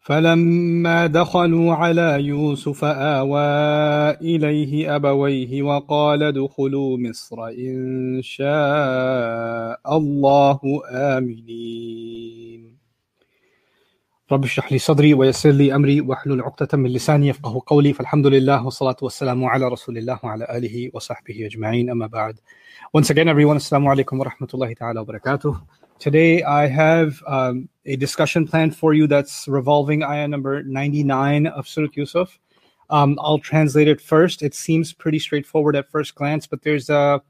فلما دخلوا على يوسف آوى إليه أبويه وقال ادخلوا مصر إن شاء الله آمنين. رب اشرح لي صدري ويسر لي أمري واحلل عقدة من لساني يفقه قولي. فالحمد لله والصلاة والسلام على رسول الله وعلى آله وصحبه أجمعين. أما بعد Once again everyone alaikum wa rahmatullahi ta'ala wa barakatuh Today, I have um, a discussion planned for you that's revolving ayah number 99 of Surah Yusuf. Um, I'll translate it first. It seems pretty straightforward at first glance, but there's a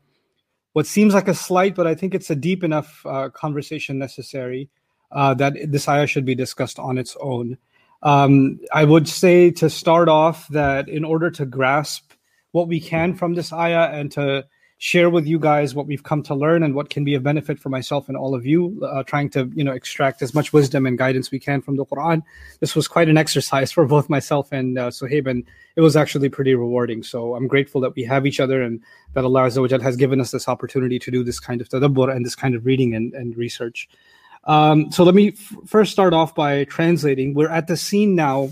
what seems like a slight, but I think it's a deep enough uh, conversation necessary uh, that this ayah should be discussed on its own. Um, I would say to start off that in order to grasp what we can from this ayah and to share with you guys what we've come to learn and what can be of benefit for myself and all of you, uh, trying to you know extract as much wisdom and guidance we can from the Quran. This was quite an exercise for both myself and uh, Suhaib, and it was actually pretty rewarding. So I'm grateful that we have each other and that Allah Azza has given us this opportunity to do this kind of tadabbur and this kind of reading and, and research. Um, so let me f- first start off by translating. We're at the scene now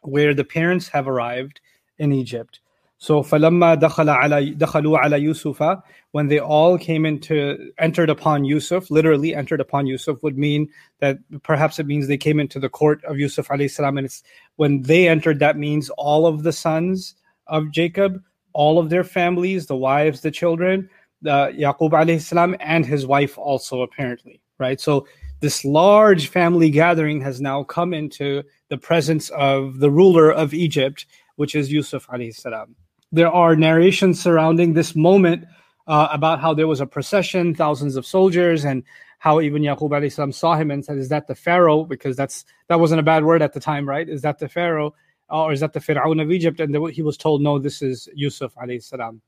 where the parents have arrived in Egypt so فَلَمَّا دَخَلَ عَلَى دَخَلُوا عَلَى يُوسُفَ When they all came into, entered upon Yusuf, literally entered upon Yusuf would mean that perhaps it means they came into the court of Yusuf alayhi salam. And it's, when they entered, that means all of the sons of Jacob, all of their families, the wives, the children, the Yaqub alayhi salam, and his wife also apparently, right? So this large family gathering has now come into the presence of the ruler of Egypt, which is Yusuf alayhi salam there are narrations surrounding this moment uh, about how there was a procession, thousands of soldiers, and how even Yaqub salam saw him and said, "Is that the Pharaoh?" Because that's that wasn't a bad word at the time, right? Is that the Pharaoh, or is that the Pharaoh of Egypt? And he was told, "No, this is Yusuf salam."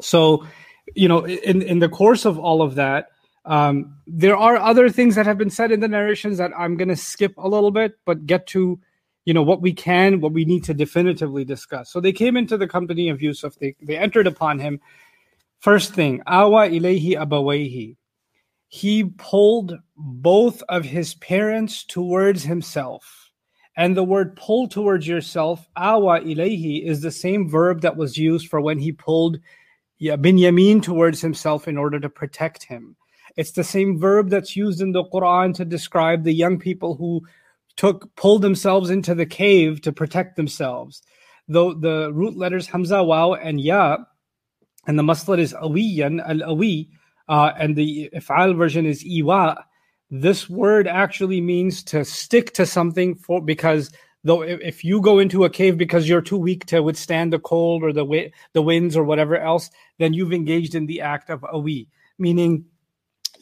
So, you know, in in the course of all of that, um, there are other things that have been said in the narrations that I'm going to skip a little bit, but get to you know what we can what we need to definitively discuss. So they came into the company of yusuf. They, they entered upon him. First thing awa ilayhi abawayhi. He pulled both of his parents towards himself. And the word pull towards yourself awa ilayhi is the same verb that was used for when he pulled binyamin towards himself in order to protect him. It's the same verb that's used in the quran to describe the young people who took pulled themselves into the cave to protect themselves. Though the root letters Hamza, Waw, and Ya, and the masdar is awiyan, al awi, uh, and the if'al version is iwa. This word actually means to stick to something for because though if you go into a cave because you're too weak to withstand the cold or the the winds or whatever else, then you've engaged in the act of awi, meaning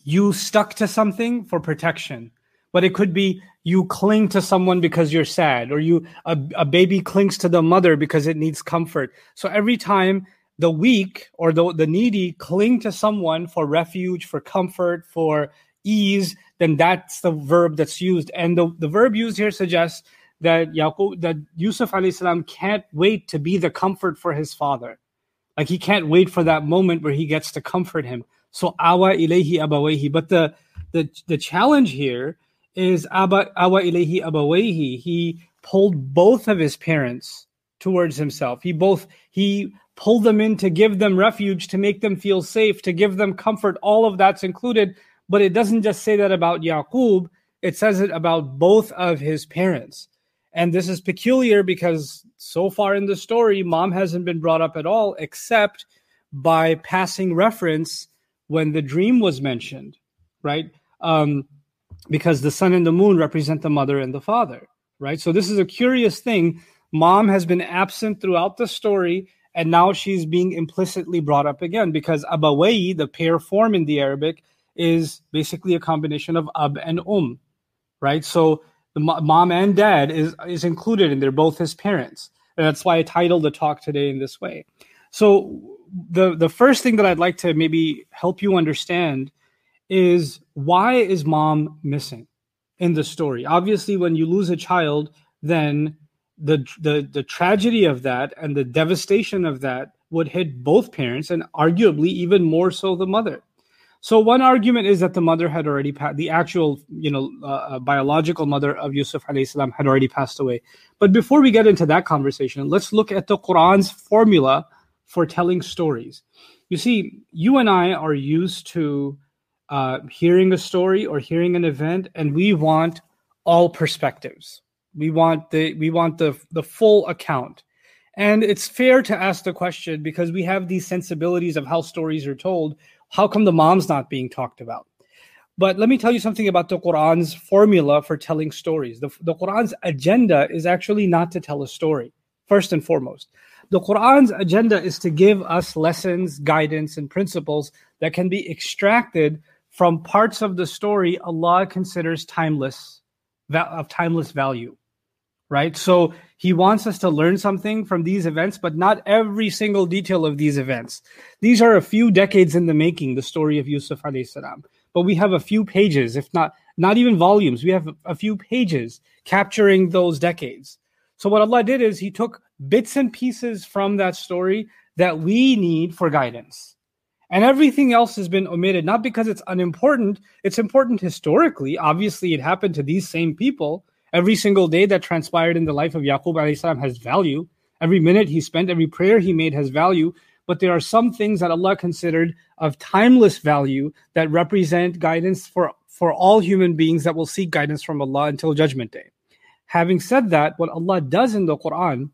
you stuck to something for protection but it could be you cling to someone because you're sad or you a, a baby clings to the mother because it needs comfort so every time the weak or the, the needy cling to someone for refuge for comfort for ease then that's the verb that's used and the, the verb used here suggests that Yaqub, that Yusuf salam can't wait to be the comfort for his father. Like he can't wait for that moment where he gets to comfort him. So awa ilayhi abawayhi. But the the the challenge here is Abba Awa Ilahi Abawehi. He pulled both of his parents towards himself. He both he pulled them in to give them refuge, to make them feel safe, to give them comfort. All of that's included. But it doesn't just say that about Yaqub, it says it about both of his parents. And this is peculiar because so far in the story, mom hasn't been brought up at all, except by passing reference when the dream was mentioned, right? Um, because the sun and the moon represent the mother and the father, right? So this is a curious thing. Mom has been absent throughout the story, and now she's being implicitly brought up again because abawai, the pair form in the Arabic, is basically a combination of ab and um, right? So the mom and dad is is included, and they're both his parents, and that's why I titled the talk today in this way. So the the first thing that I'd like to maybe help you understand is why is mom missing in the story? Obviously, when you lose a child, then the the the tragedy of that and the devastation of that would hit both parents and arguably even more so the mother. So one argument is that the mother had already passed, the actual, you know, uh, uh biological mother of Yusuf salam had already passed away. But before we get into that conversation, let's look at the Quran's formula for telling stories. You see, you and I are used to uh, hearing a story or hearing an event, and we want all perspectives. We want the we want the the full account. And it's fair to ask the question because we have these sensibilities of how stories are told. How come the mom's not being talked about? But let me tell you something about the Quran's formula for telling stories. The, the Quran's agenda is actually not to tell a story, first and foremost. The Quran's agenda is to give us lessons, guidance, and principles that can be extracted from parts of the story Allah considers timeless, of timeless value right? So he wants us to learn something from these events, but not every single detail of these events. These are a few decades in the making, the story of Yusuf alayhi salam. But we have a few pages, if not not even volumes. We have a few pages capturing those decades. So what Allah did is he took bits and pieces from that story that we need for guidance. And everything else has been omitted, not because it's unimportant. It's important historically. Obviously, it happened to these same people, Every single day that transpired in the life of Yaqub salam has value. Every minute he spent, every prayer he made has value. But there are some things that Allah considered of timeless value that represent guidance for, for all human beings that will seek guidance from Allah until Judgment Day. Having said that, what Allah does in the Quran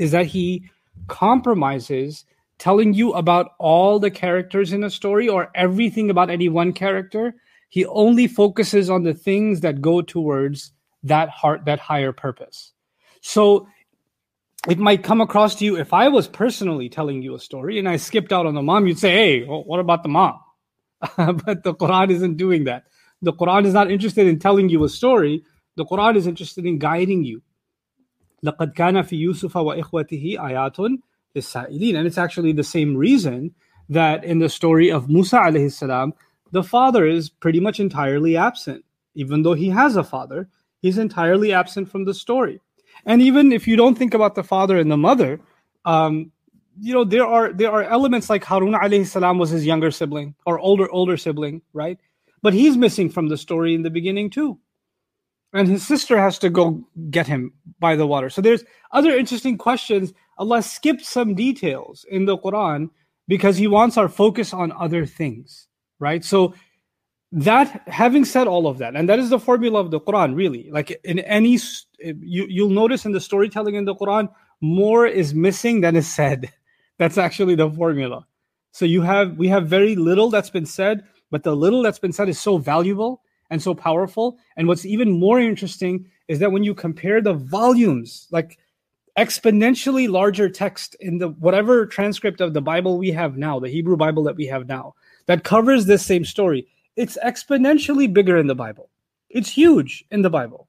is that He compromises telling you about all the characters in a story or everything about any one character. He only focuses on the things that go towards that heart, that higher purpose. So it might come across to you if I was personally telling you a story and I skipped out on the mom, you'd say, Hey, well, what about the mom? but the Quran isn't doing that. The Quran is not interested in telling you a story. The Quran is interested in guiding you. لقد كان في يوسف وإخوته آيات للسائلين. And it's actually the same reason that in the story of Musa alayhi salam, the father is pretty much entirely absent. Even though he has a father, he's entirely absent from the story. And even if you don't think about the father and the mother, um, you know there are there are elements like Harun alayhi salam was his younger sibling or older older sibling, right? But he's missing from the story in the beginning too. And his sister has to go get him by the water. So there's other interesting questions. Allah skipped some details in the Quran because he wants our focus on other things, right? So that having said all of that and that is the formula of the quran really. Like in any you you'll notice in the storytelling in the quran more is missing than is said. That's actually the formula. So you have we have very little that's been said but the little that's been said is so valuable and so powerful. And what's even more interesting is that when you compare the volumes like exponentially larger text in the whatever transcript of the bible we have now the hebrew bible that we have now that covers this same story it's exponentially bigger in the Bible. It's huge in the Bible.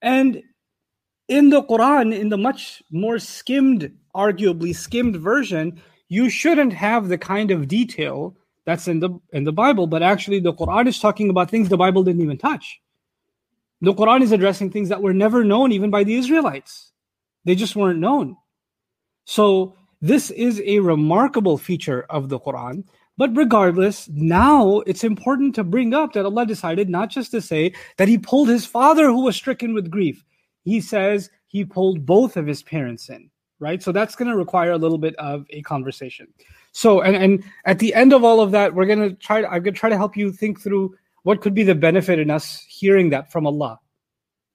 And in the Quran, in the much more skimmed, arguably skimmed version, you shouldn't have the kind of detail that's in the in the Bible, but actually the Quran is talking about things the Bible didn't even touch. The Quran is addressing things that were never known even by the Israelites. They just weren't known. So this is a remarkable feature of the Quran but regardless, now it's important to bring up that Allah decided not just to say that He pulled His father who was stricken with grief. He says He pulled both of His parents in, right? So that's going to require a little bit of a conversation. So, and, and at the end of all of that, we're going to try I'm going to try to help you think through what could be the benefit in us hearing that from Allah.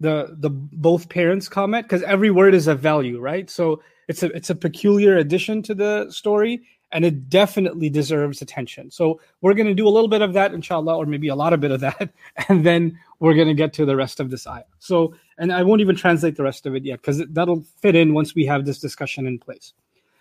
The, the both parents comment because every word is a value, right? So it's a, it's a peculiar addition to the story and it definitely deserves attention. So we're going to do a little bit of that, inshallah, or maybe a lot of bit of that, and then we're going to get to the rest of this ayah. So, and I won't even translate the rest of it yet because that'll fit in once we have this discussion in place.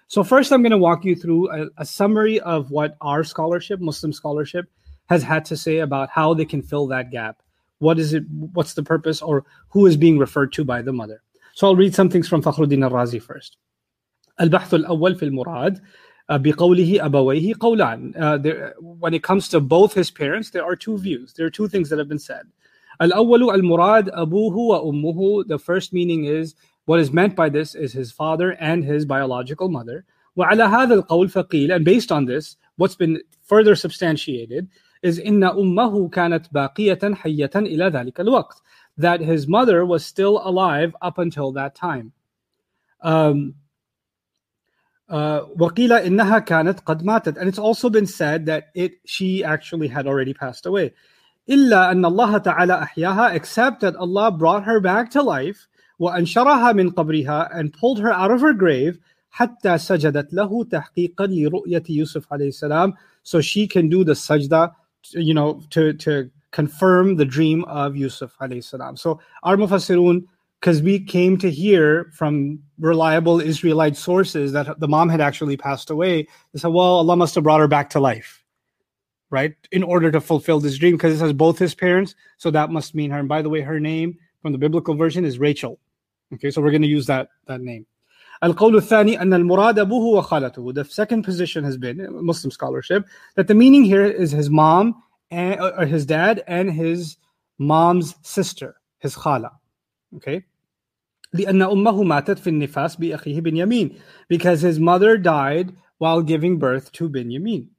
So first, I'm going to walk you through a, a summary of what our scholarship, Muslim scholarship, has had to say about how they can fill that gap What is it? What's the purpose, or who is being referred to by the mother? So I'll read some things from Fakhruddin al-Razi first. البحث الأول في المراد بقوله أبويه قولان. Uh, there, when it comes to both his parents, there are two views. There are two things that have been said. الأول المراد أبوه وأمه. The first meaning is what is meant by this is his father and his biological mother. وعلى هذا القول فقيل and based on this what's been further substantiated is إن أمه كانت باقية حية إلى ذلك الوقت that his mother was still alive up until that time. Um, uh, وقيل إنها كانت قد ماتت and it's also been said that it she actually had already passed away. إلا أن الله تعالى أحياها except that Allah brought her back to life وأنشرها من قبرها and pulled her out of her grave حتى سجدت له تحقيقا لرؤية يوسف عليه السلام so she can do the sajda you know to to confirm the dream of Yusuf alayhi salam. So our mufassirun because we came to hear from reliable Israelite sources that the mom had actually passed away. They said, well, Allah must have brought her back to life, right? In order to fulfill this dream, because it says both his parents. So that must mean her. And by the way, her name from the biblical version is Rachel. Okay, so we're going to use that, that name. القول الثاني أن المراد أبوه وخالته. The second position has been Muslim scholarship that the meaning here is his mom and or his dad and his mom's sister, his khala. Okay. لأن أمه ماتت في النفاس بأخيه بنيامين because his mother died while giving birth to Benjamin,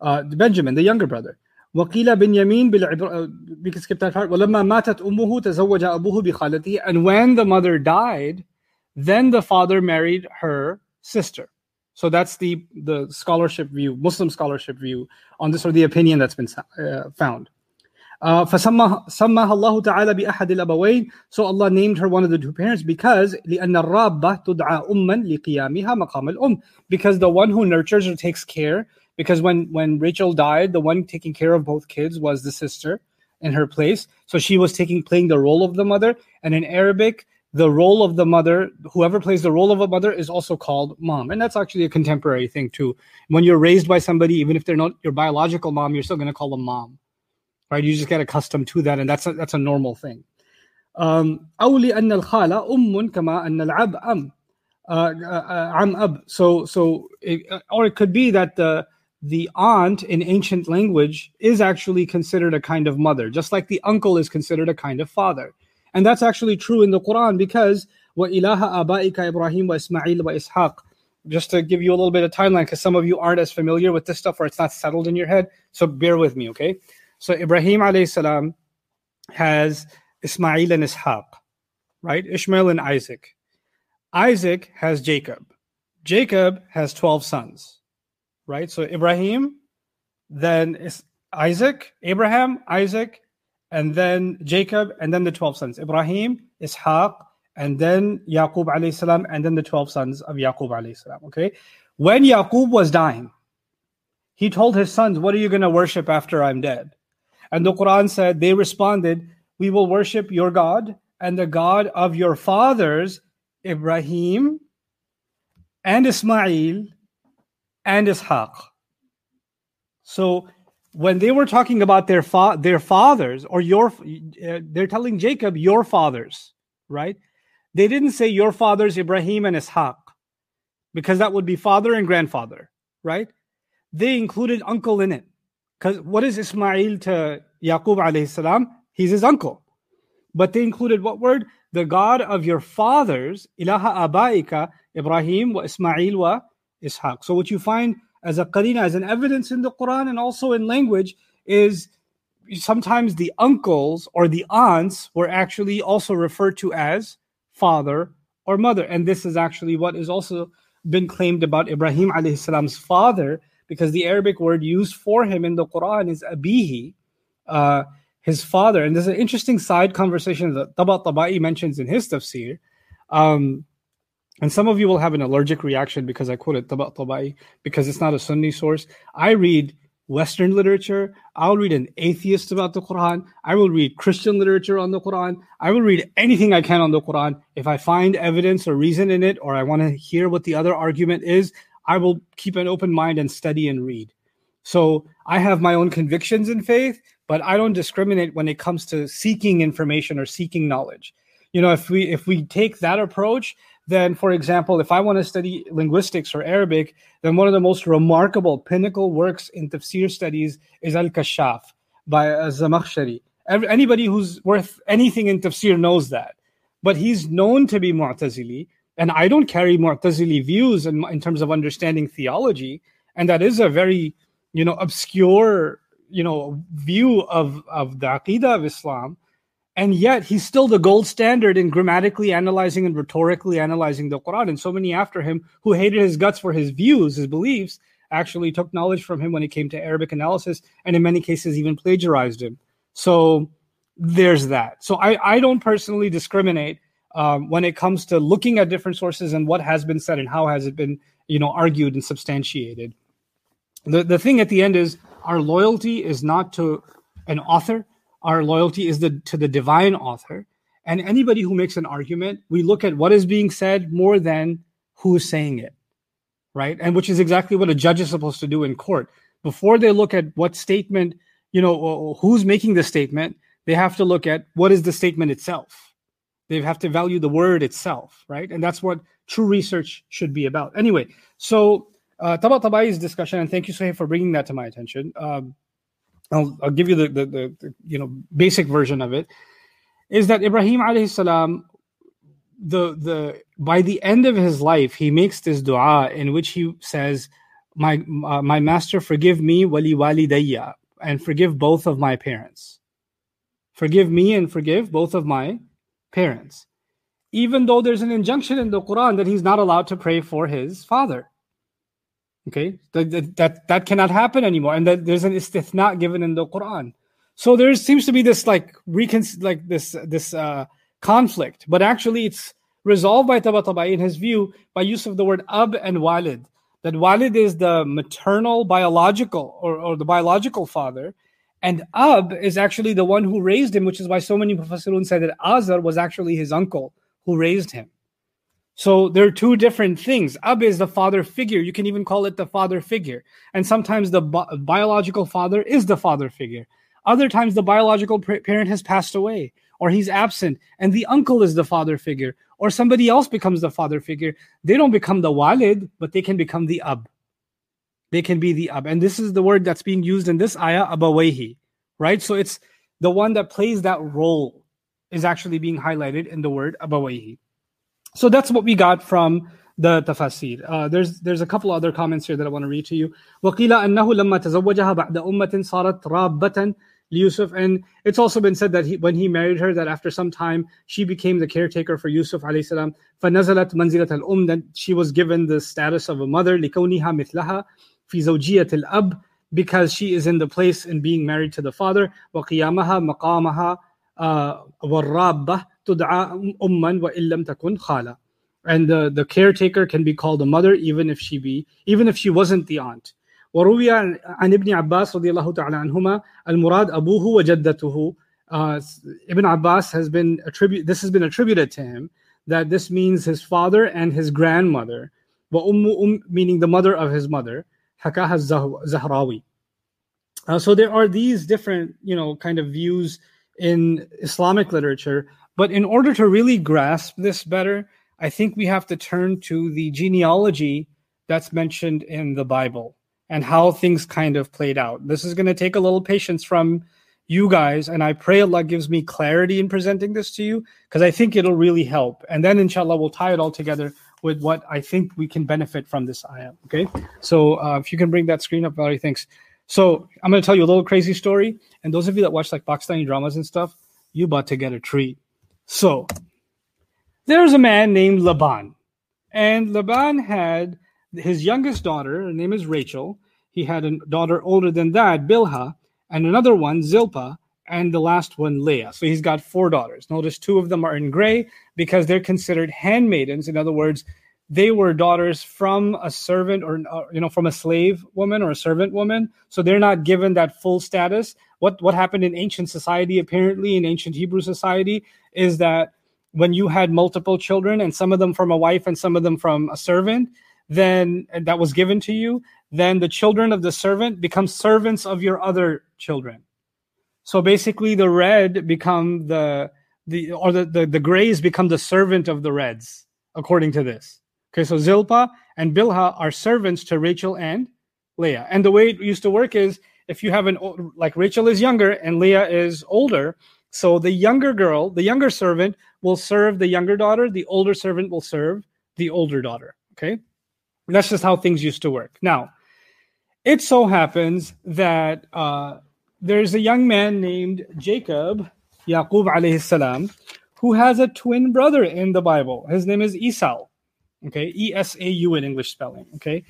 uh, Benjamin, the younger brother. وقيل بنيامين بالعبر we can skip that part ولما ماتت أمه تزوج أبوه بخالته and when the mother died then the father married her sister. So that's the the scholarship view, Muslim scholarship view on this, or the opinion that's been uh, found. Uh, فسماها الله تعالى بأحد الأبوين so Allah named her one of the two parents because لأن الرابة تدعى أما لقيامها مقام الأم because the one who nurtures or takes care because when when Rachel died the one taking care of both kids was the sister in her place so she was taking playing the role of the mother and in Arabic the role of the mother, whoever plays the role of a mother, is also called mom. And that's actually a contemporary thing too. When you're raised by somebody, even if they're not your biological mom, you're still going to call them mom, right? You just get accustomed to that, and that's a, that's a normal thing. Um, أو لأن الخالة أم كما أن العب أم عم أب. So so it, or it could be that the the aunt in ancient language is actually considered a kind of mother, just like the uncle is considered a kind of father. And that's actually true in the Quran because wa ilaha abaika Ibrahim wa Ismail wa Ishaq. Just to give you a little bit of timeline, because some of you aren't as familiar with this stuff or it's not settled in your head. So bear with me, okay? So Ibrahim alayhi salam has Ismail and Ishaq, right? Ishmael and Isaac. Isaac has Jacob. Jacob has 12 sons, right? So Ibrahim, then Isaac, Abraham, Isaac, and then Jacob, and then the 12 sons Ibrahim, Ishaq, and then Yaqub alayhi salam, and then the 12 sons of Yaqub alayhi salam. Okay. When Yaqub was dying, he told his sons, What are you going to worship after I'm dead? And the Quran said, They responded, We will worship your God and the God of your fathers, Ibrahim and Ismail and Ishaq. So when they were talking about their fa- their fathers or your uh, they're telling Jacob your fathers, right? They didn't say your fathers Ibrahim and Ishaq because that would be father and grandfather, right? They included uncle in it. Cuz what is Ismail to Yaqub alayhi salam? He's his uncle. But they included what word? The God of your fathers, ilaha abaika, Ibrahim wa Ismail wa Ishaq. So what you find as a qarina, as an evidence in the Quran and also in language, is sometimes the uncles or the aunts were actually also referred to as father or mother. And this is actually what is also been claimed about Ibrahim alayhi salam's father, because the Arabic word used for him in the Quran is abihi, uh, his father. And there's an interesting side conversation that Tabatabai mentions in his tafsir. Um, and some of you will have an allergic reaction because I quoted Taba because it's not a Sunni source. I read Western literature. I'll read an atheist about the Quran. I will read Christian literature on the Quran. I will read anything I can on the Quran. If I find evidence or reason in it, or I want to hear what the other argument is, I will keep an open mind and study and read. So I have my own convictions in faith, but I don't discriminate when it comes to seeking information or seeking knowledge. You know, if we if we take that approach, then for example, if I want to study linguistics or Arabic, then one of the most remarkable pinnacle works in tafsir studies is Al-Kashaf by Zamakhshari. Anybody who's worth anything in tafsir knows that. But he's known to be Mu'tazili, and I don't carry Mu'tazili views in, in terms of understanding theology, and that is a very, you know, obscure, you know, view of, of the Aqidah of Islam and yet he's still the gold standard in grammatically analyzing and rhetorically analyzing the Quran. And so many after him who hated his guts for his views, his beliefs, actually took knowledge from him when it came to Arabic analysis, and in many cases even plagiarized him. So there's that. So I, I don't personally discriminate um, when it comes to looking at different sources and what has been said and how has it been, you know, argued and substantiated. The the thing at the end is our loyalty is not to an author our loyalty is the to the divine author. And anybody who makes an argument we look at what is being said more than who is saying it right? And which is exactly what a judge is supposed to do in court. Before they look at what statement you know who's making the statement they have to look at what is the statement itself. They have to value the word itself right? And that's what true research should be about. Anyway so uh, Tabatabai's discussion, and thank you, Suhaib, for bringing that to my attention. Um, I'll, I'll give you the, the, the, the, you know basic version of it is that Ibrahim alayhi salam the the by the end of his life he makes this dua in which he says my uh, my master forgive me wali walidayya and forgive both of my parents. Forgive me and forgive both of my parents even though there's an injunction in the Quran that he's not allowed to pray for his father Okay, that, that that cannot happen anymore, and that there's an istithna given in the Quran. So there seems to be this like recon like this this uh, conflict, but actually it's resolved by Tabatabai in his view by use of the word ab and walid. That walid is the maternal biological or, or the biological father, and ab is actually the one who raised him, which is why so many Mufassirun said that Azar was actually his uncle who raised him. So there are two different things. Ab is the father figure. You can even call it the father figure. And sometimes the bi- biological father is the father figure. Other times the biological parent has passed away or he's absent and the uncle is the father figure or somebody else becomes the father figure. They don't become the walid, but they can become the ab. They can be the ab. And this is the word that's being used in this ayah, abawahi, right? So it's the one that plays that role is actually being highlighted in the word abawahi. So that's what we got from the tafasir. Uh, there's there's a couple other comments here that I want to read to you. وقيل أنه لما تزوجها بعد أمة صارت رابة ليوسف and it's also been said that he, when he married her that after some time she became the caretaker for Yusuf عليه السلام فنزلت منزلة الأم that she was given the status of a mother لكونها مثلها في زوجية الأب because she is in the place in being married to the father وقيامها مقامها uh, والرابة تدعى أما وإن لم تكن خالة and the, the caretaker can be called a mother even if she be even if she wasn't the aunt وروي عن ابن عباس رضي الله تعالى عنهما المراد أبوه وجدته uh, Ibn Abbas has been attributed this has been attributed to him that this means his father and his grandmother وأم um, meaning the mother of his mother حكاها الزهراوي uh, so there are these different you know kind of views in Islamic literature but in order to really grasp this better, I think we have to turn to the genealogy that's mentioned in the Bible and how things kind of played out. This is going to take a little patience from you guys, and I pray Allah gives me clarity in presenting this to you because I think it'll really help. And then, inshallah, we'll tie it all together with what I think we can benefit from this ayah. Okay, so uh, if you can bring that screen up, Valerie, thanks. So I'm going to tell you a little crazy story, and those of you that watch like Pakistani dramas and stuff, you about to get a treat. So there's a man named Laban, and Laban had his youngest daughter. Her name is Rachel. He had a daughter older than that, Bilhah, and another one, Zilpah, and the last one, Leah. So he's got four daughters. Notice two of them are in gray because they're considered handmaidens. In other words, they were daughters from a servant or, or, you know from a slave woman or a servant woman so they're not given that full status what what happened in ancient society apparently in ancient hebrew society is that when you had multiple children and some of them from a wife and some of them from a servant then that was given to you then the children of the servant become servants of your other children so basically the red become the the or the the, the grays become the servant of the reds according to this. Okay, so Zilpah and Bilhah are servants to Rachel and Leah. And the way it used to work is if you have an like Rachel is younger and Leah is older, so the younger girl, the younger servant will serve the younger daughter, the older servant will serve the older daughter. Okay? That's just how things used to work. Now, it so happens that uh, there's a young man named Jacob, Yaqub alayhi salam, who has a twin brother in the Bible. His name is Esau. Okay, E S A U in English spelling. Okay,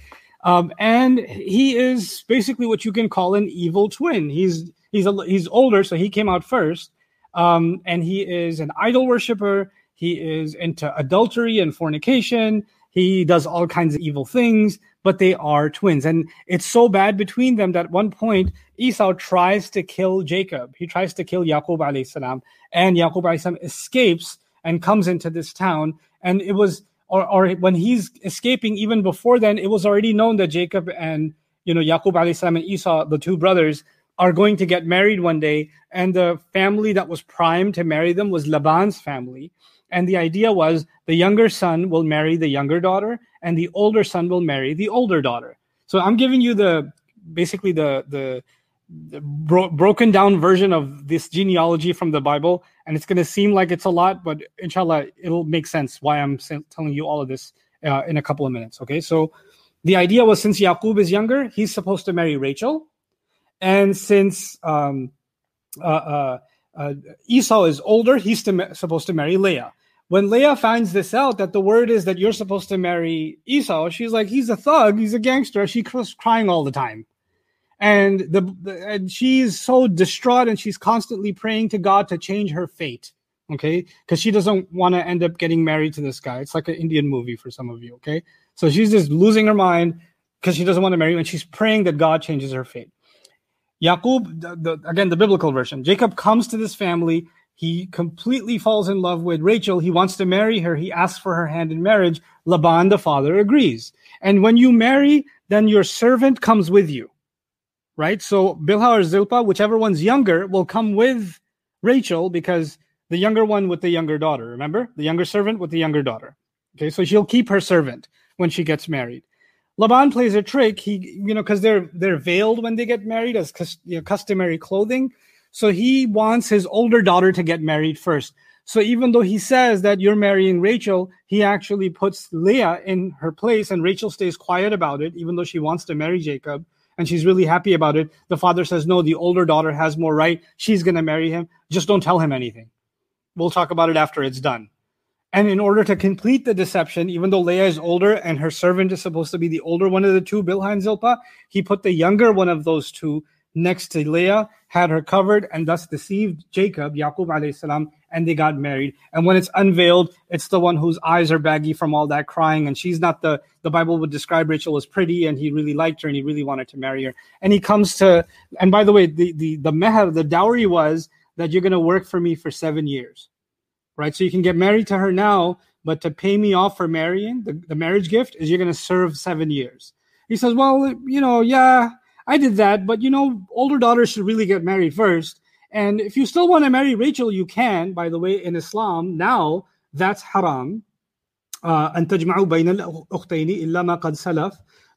um, and he is basically what you can call an evil twin. He's he's a, he's older, so he came out first, um, and he is an idol worshiper. He is into adultery and fornication. He does all kinds of evil things, but they are twins. And it's so bad between them that at one point Esau tries to kill Jacob. He tries to kill Yaqub alayhi salam, and Yaqub alayhi salam escapes and comes into this town. And it was, or, or when he's escaping, even before then, it was already known that Jacob and you know Yaqub salam and Esau, the two brothers, are going to get married one day. And the family that was primed to marry them was Laban's family. And the idea was the younger son will marry the younger daughter, and the older son will marry the older daughter. So I'm giving you the basically the the, the bro- broken down version of this genealogy from the Bible, and it's going to seem like it's a lot, but inshallah, it'll make sense why I'm telling you all of this uh, in a couple of minutes. Okay, so the idea was since Yaqub is younger, he's supposed to marry Rachel, and since um, uh, uh, uh Esau is older, he's to, supposed to marry Leah when Leah finds this out that the word is that you're supposed to marry Esau, she's like, he's a thug, he's a gangster. She's crying all the time. And the, the and she's so distraught and she's constantly praying to God to change her fate. Okay. Because she doesn't want to end up getting married to this guy. It's like an Indian movie for some of you. Okay. So she's just losing her mind because she doesn't want to marry him and she's praying that God changes her fate. Yaqub, the, the, again, the biblical version, Jacob comes to this family he completely falls in love with Rachel. He wants to marry her. He asks for her hand in marriage. Laban, the father, agrees. And when you marry, then your servant comes with you, right? So Bilhah or Zilpah, whichever one's younger, will come with Rachel because the younger one with the younger daughter. Remember, the younger servant with the younger daughter. Okay, so she'll keep her servant when she gets married. Laban plays a trick. He, you know, because they're they're veiled when they get married as you know, customary clothing. So he wants his older daughter to get married first. So even though he says that you're marrying Rachel, he actually puts Leah in her place and Rachel stays quiet about it, even though she wants to marry Jacob and she's really happy about it. The father says, No, the older daughter has more right. She's going to marry him. Just don't tell him anything. We'll talk about it after it's done. And in order to complete the deception, even though Leah is older and her servant is supposed to be the older one of the two, Bilhah and Zilpah, he put the younger one of those two next to Leah, had her covered, and thus deceived Jacob, Yaqub alayhi salam, and they got married. And when it's unveiled, it's the one whose eyes are baggy from all that crying, and she's not the the Bible would describe Rachel as pretty, and he really liked her, and he really wanted to marry her. And he comes to, and by the way, the the the meher, the dowry was that you're going to work for me for seven years, right? So you can get married to her now, but to pay me off for marrying, the, the marriage gift is you're going to serve seven years. He says, well, you know, yeah, I did that, but you know, older daughters should really get married first. And if you still want to marry Rachel, you can. By the way, in Islam now, that's haram. Uh,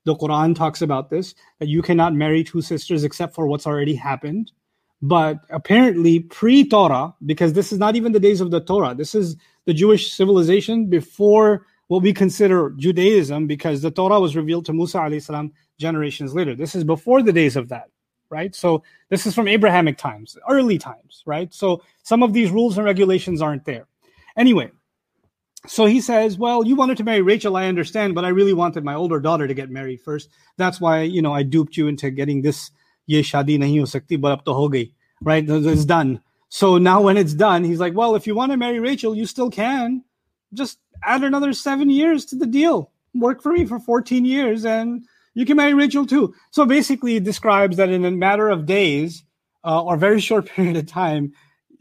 the Quran talks about this that you cannot marry two sisters except for what's already happened. But apparently, pre Torah, because this is not even the days of the Torah, this is the Jewish civilization before what we consider Judaism, because the Torah was revealed to Musa generations later. This is before the days of that, right? So this is from Abrahamic times, early times, right? So some of these rules and regulations aren't there. Anyway, so he says, Well, you wanted to marry Rachel, I understand, but I really wanted my older daughter to get married first. That's why, you know, I duped you into getting this ye shadi nahi ho sakti, but up to ho gayi, right? It's done. So now when it's done, he's like, Well, if you want to marry Rachel, you still can. Just add another seven years to the deal. Work for me for 14 years and you can marry Rachel too. So basically, it describes that in a matter of days uh, or very short period of time,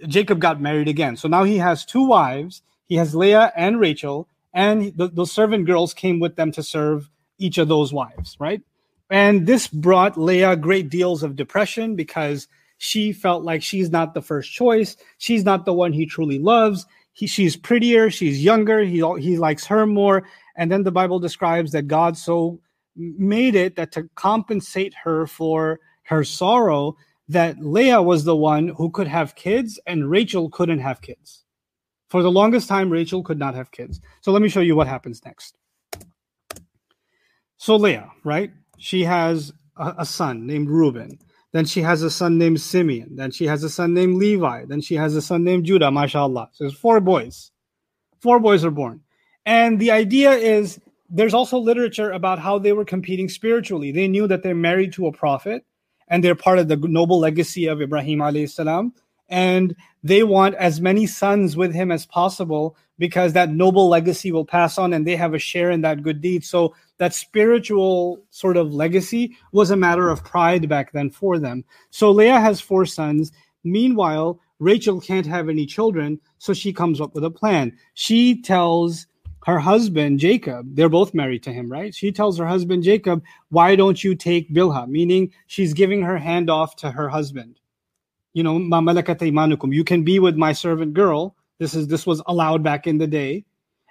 Jacob got married again. So now he has two wives. He has Leah and Rachel, and the, the servant girls came with them to serve each of those wives, right? And this brought Leah great deals of depression because she felt like she's not the first choice. She's not the one he truly loves. he, she's prettier, she's younger, he, he likes her more. And then the Bible describes that God so made it that to compensate her for her sorrow, that Leah was the one who could have kids and Rachel couldn't have kids. For the longest time, Rachel could not have kids. So let me show you what happens next. So Leah, right? She has a, a son named Reuben. Then she has a son named Simeon. Then she has a son named Levi. Then she has a son named Judah, mashallah. So there's four boys. Four boys are born. And the idea is there's also literature about how they were competing spiritually. They knew that they're married to a prophet and they're part of the noble legacy of Ibrahim alayhi salam. And they want as many sons with him as possible because that noble legacy will pass on and they have a share in that good deed. So that spiritual sort of legacy was a matter of pride back then for them. So Leah has four sons. Meanwhile, Rachel can't have any children, so she comes up with a plan. She tells her husband Jacob, they're both married to him, right? She tells her husband Jacob, "Why don't you take Bilha?" Meaning she's giving her hand off to her husband. You know, "Ma imanukum." You can be with my servant girl. This is this was allowed back in the day,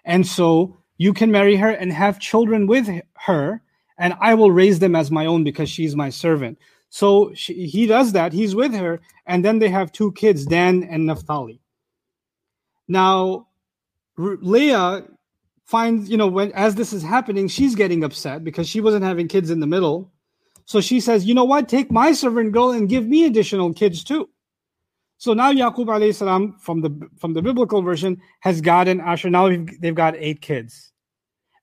and so you can marry her and have children with her, and I will raise them as my own because she's my servant. So she, he does that. He's with her, and then they have two kids, Dan and Naphtali. Now, Leah finds, you know, when as this is happening, she's getting upset because she wasn't having kids in the middle. So she says, you know what? Take my servant girl and give me additional kids too. So now Yaqub alayhi salam from the from the biblical version has gotten Asher. Now they've got eight kids,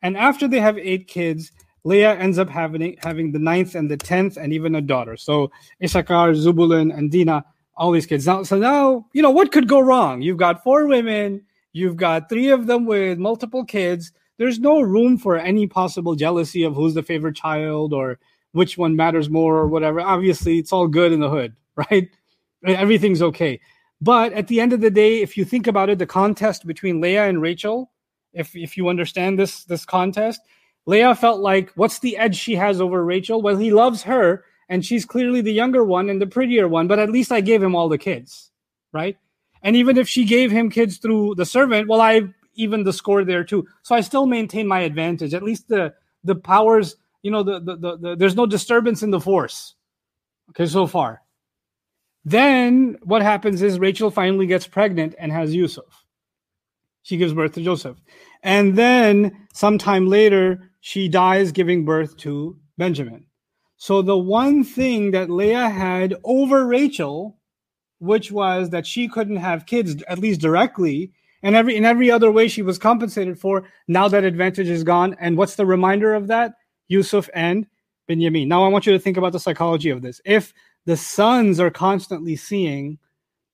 and after they have eight kids, Leah ends up having having the ninth and the tenth, and even a daughter. So Issachar, Zebulun, and Dinah, all these kids. Now, so now you know what could go wrong. You've got four women. You've got three of them with multiple kids. There's no room for any possible jealousy of who's the favorite child or which one matters more or whatever. Obviously, it's all good in the hood, right? everything's okay. But at the end of the day, if you think about it, the contest between Leah and Rachel, if if you understand this this contest, Leah felt like what's the edge she has over Rachel? Well, he loves her, and she's clearly the younger one and the prettier one, but at least I gave him all the kids, right? And even if she gave him kids through the servant, well, I even the score there too. So I still maintain my advantage. At least the the powers, you know, the the, the, the there's no disturbance in the force. Okay, so far. Then what happens is Rachel finally gets pregnant and has Yusuf. She gives birth to Joseph. And then sometime later, she dies giving birth to Benjamin. So the one thing that Leah had over Rachel, which was that she couldn't have kids, at least directly, and every in every other way she was compensated for, now that advantage is gone. And what's the reminder of that? Yusuf and Benjamin. Now I want you to think about the psychology of this. If the sons are constantly seeing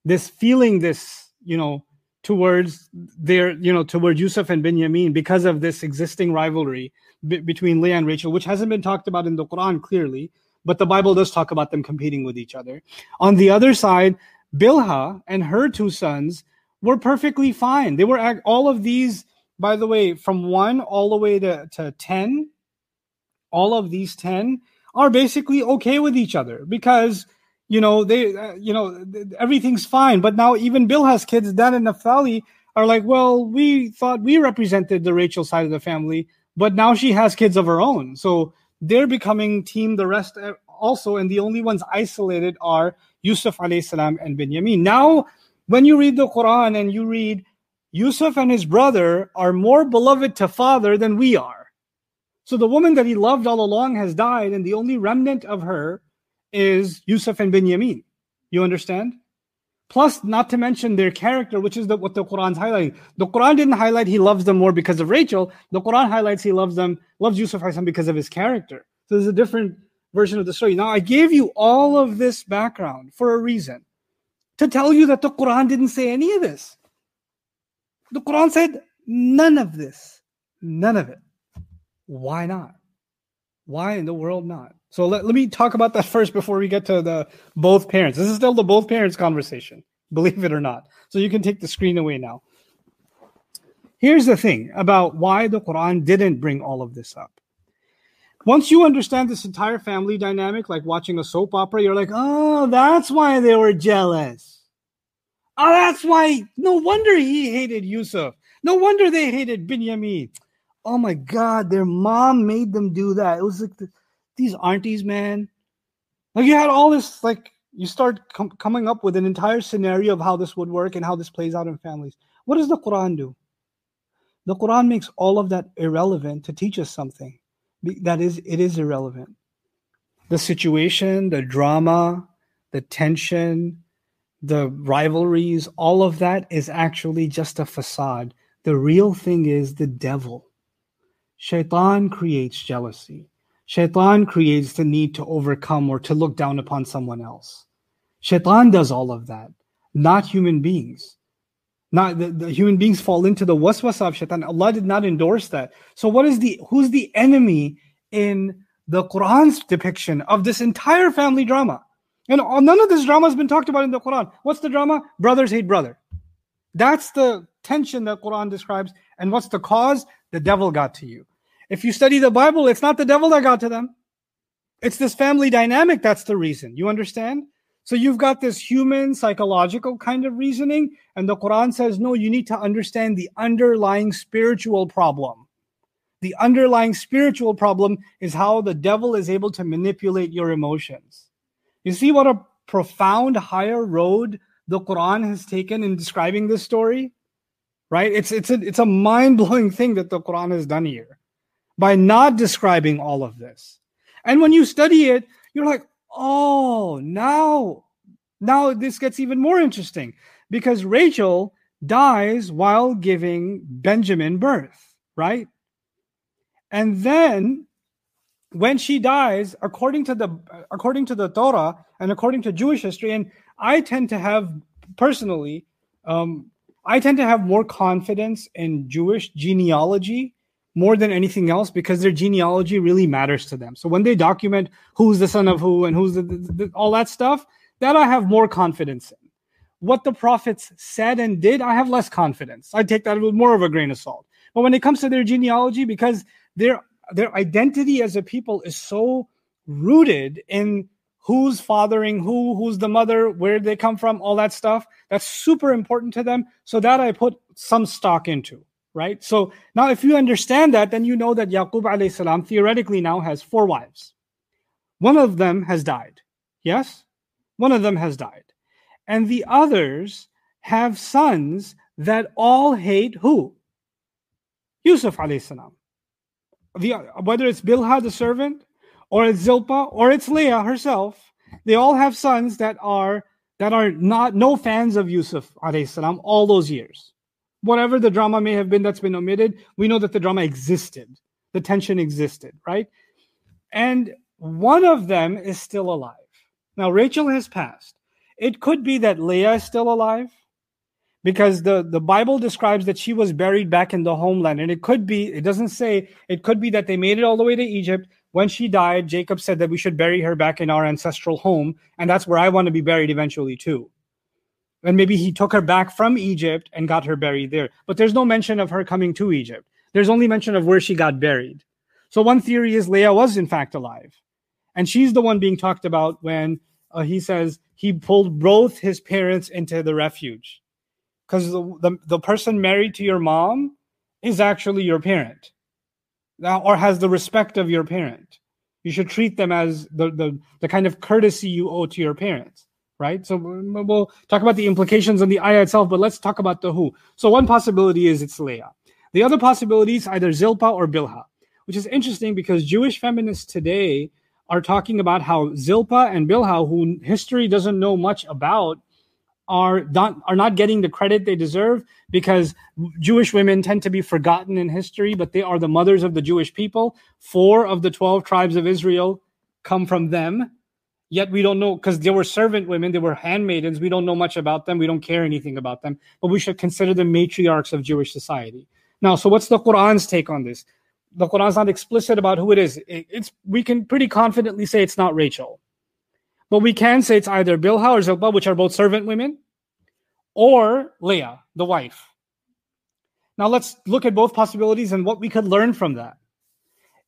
this, feeling this, you know, towards their, you know, towards Yusuf and Benjamin because of this existing rivalry b- between Leah and Rachel, which hasn't been talked about in the Quran clearly, but the Bible does talk about them competing with each other. On the other side, Bilha and her two sons were perfectly fine. They were all of these, by the way, from one all the way to, to 10, all of these 10 are basically okay with each other because you know they uh, you know everything's fine but now even Bilha's kids dan and naphtali are like well we thought we represented the rachel side of the family but now she has kids of her own so they're becoming team the rest uh, also and the only ones isolated are yusuf alayhi salam and benjamin now when you read the quran and you read yusuf and his brother are more beloved to father than we are so the woman that he loved all along has died, and the only remnant of her is Yusuf and Benjamin. You understand? Plus, not to mention their character, which is the, what the Quran's highlighting. The Quran didn't highlight he loves them more because of Rachel. The Quran highlights he loves them, loves Yusuf because of his character. So there's a different version of the story. Now, I gave you all of this background for a reason to tell you that the Quran didn't say any of this. The Quran said none of this. None of it. Why not? Why in the world not? So let, let me talk about that first before we get to the both parents. This is still the both parents conversation, believe it or not. So you can take the screen away now. Here's the thing about why the Quran didn't bring all of this up. Once you understand this entire family dynamic, like watching a soap opera, you're like, oh, that's why they were jealous. Oh, that's why. No wonder he hated Yusuf. No wonder they hated Binyamin. Oh my God, their mom made them do that. It was like the, these aunties, man. Like you had all this, like you start com- coming up with an entire scenario of how this would work and how this plays out in families. What does the Quran do? The Quran makes all of that irrelevant to teach us something. That is, it is irrelevant. The situation, the drama, the tension, the rivalries, all of that is actually just a facade. The real thing is the devil. Shaitan creates jealousy. Shaitan creates the need to overcome or to look down upon someone else. Shaitan does all of that, not human beings. Not the, the human beings fall into the waswasa of shaitan. Allah did not endorse that. So what is the who's the enemy in the Quran's depiction of this entire family drama? And none of this drama has been talked about in the Quran. What's the drama? Brothers hate brother. That's the tension that Quran describes. And what's the cause? The devil got to you. If you study the Bible, it's not the devil that got to them. It's this family dynamic that's the reason. You understand? So you've got this human psychological kind of reasoning, and the Quran says, no, you need to understand the underlying spiritual problem. The underlying spiritual problem is how the devil is able to manipulate your emotions. You see what a profound higher road the Quran has taken in describing this story? Right? It's it's a it's a mind-blowing thing that the Quran has done here by not describing all of this. And when you study it, you're like, oh, now, now this gets even more interesting because Rachel dies while giving Benjamin birth, right? And then when she dies, according to the according to the Torah and according to Jewish history, and I tend to have personally, um, I tend to have more confidence in Jewish genealogy more than anything else because their genealogy really matters to them. So when they document who's the son of who and who's the, the, the, all that stuff, that I have more confidence in. What the prophets said and did, I have less confidence. I take that with more of a grain of salt. But when it comes to their genealogy, because their their identity as a people is so rooted in who's fathering who, who's the mother, where they come from, all that stuff, that's super important to them. So that I put some stock into right? So now if you understand that, then you know that Yaqub alayhi salam theoretically now has four wives. One of them has died. Yes? One of them has died. And the others have sons that all hate who? Yusuf alayhi salam. The, whether it's Bilha the servant, or it's Zilpah, or it's Leah herself, they all have sons that are that are not no fans of Yusuf alayhi salam all those years whatever the drama may have been that's been omitted, we know that the drama existed. The tension existed, right? And one of them is still alive. Now, Rachel has passed. It could be that Leah is still alive because the, the Bible describes that she was buried back in the homeland. And it could be, it doesn't say, it could be that they made it all the way to Egypt. When she died, Jacob said that we should bury her back in our ancestral home. And that's where I want to be buried eventually, too and maybe he took her back from Egypt and got her buried there. But there's no mention of her coming to Egypt. There's only mention of where she got buried. So one theory is Leah was in fact alive, and she's the one being talked about when uh, he says he pulled both his parents into the refuge, because the, the the person married to your mom is actually your parent, now or has the respect of your parent. You should treat them as the the, the kind of courtesy you owe to your parents right? So mm, mm, we'll talk about the implications on the ayah itself, but let's talk about the who. So one possibility is it's Leah. The other possibility is either Zilpah or Bilha, which is interesting because Jewish feminists today are talking about how Zilpah and Bilha, who history doesn't know much about, are not are not getting the credit they deserve because Jewish women tend to be forgotten in history, but they are the mothers of the Jewish people. Four of the twelve tribes of Israel come from them Yet we don't know because they were servant women, they were handmaidens. We don't know much about them. We don't care anything about them, but we should consider them matriarchs of Jewish society. Now, so what's the Quran's take on this? The Quran's not explicit about who it is. It's we can pretty confidently say it's not Rachel, but we can say it's either Bilha or Zilpah, which are both servant women, or Leah, the wife. Now let's look at both possibilities and what we could learn from that.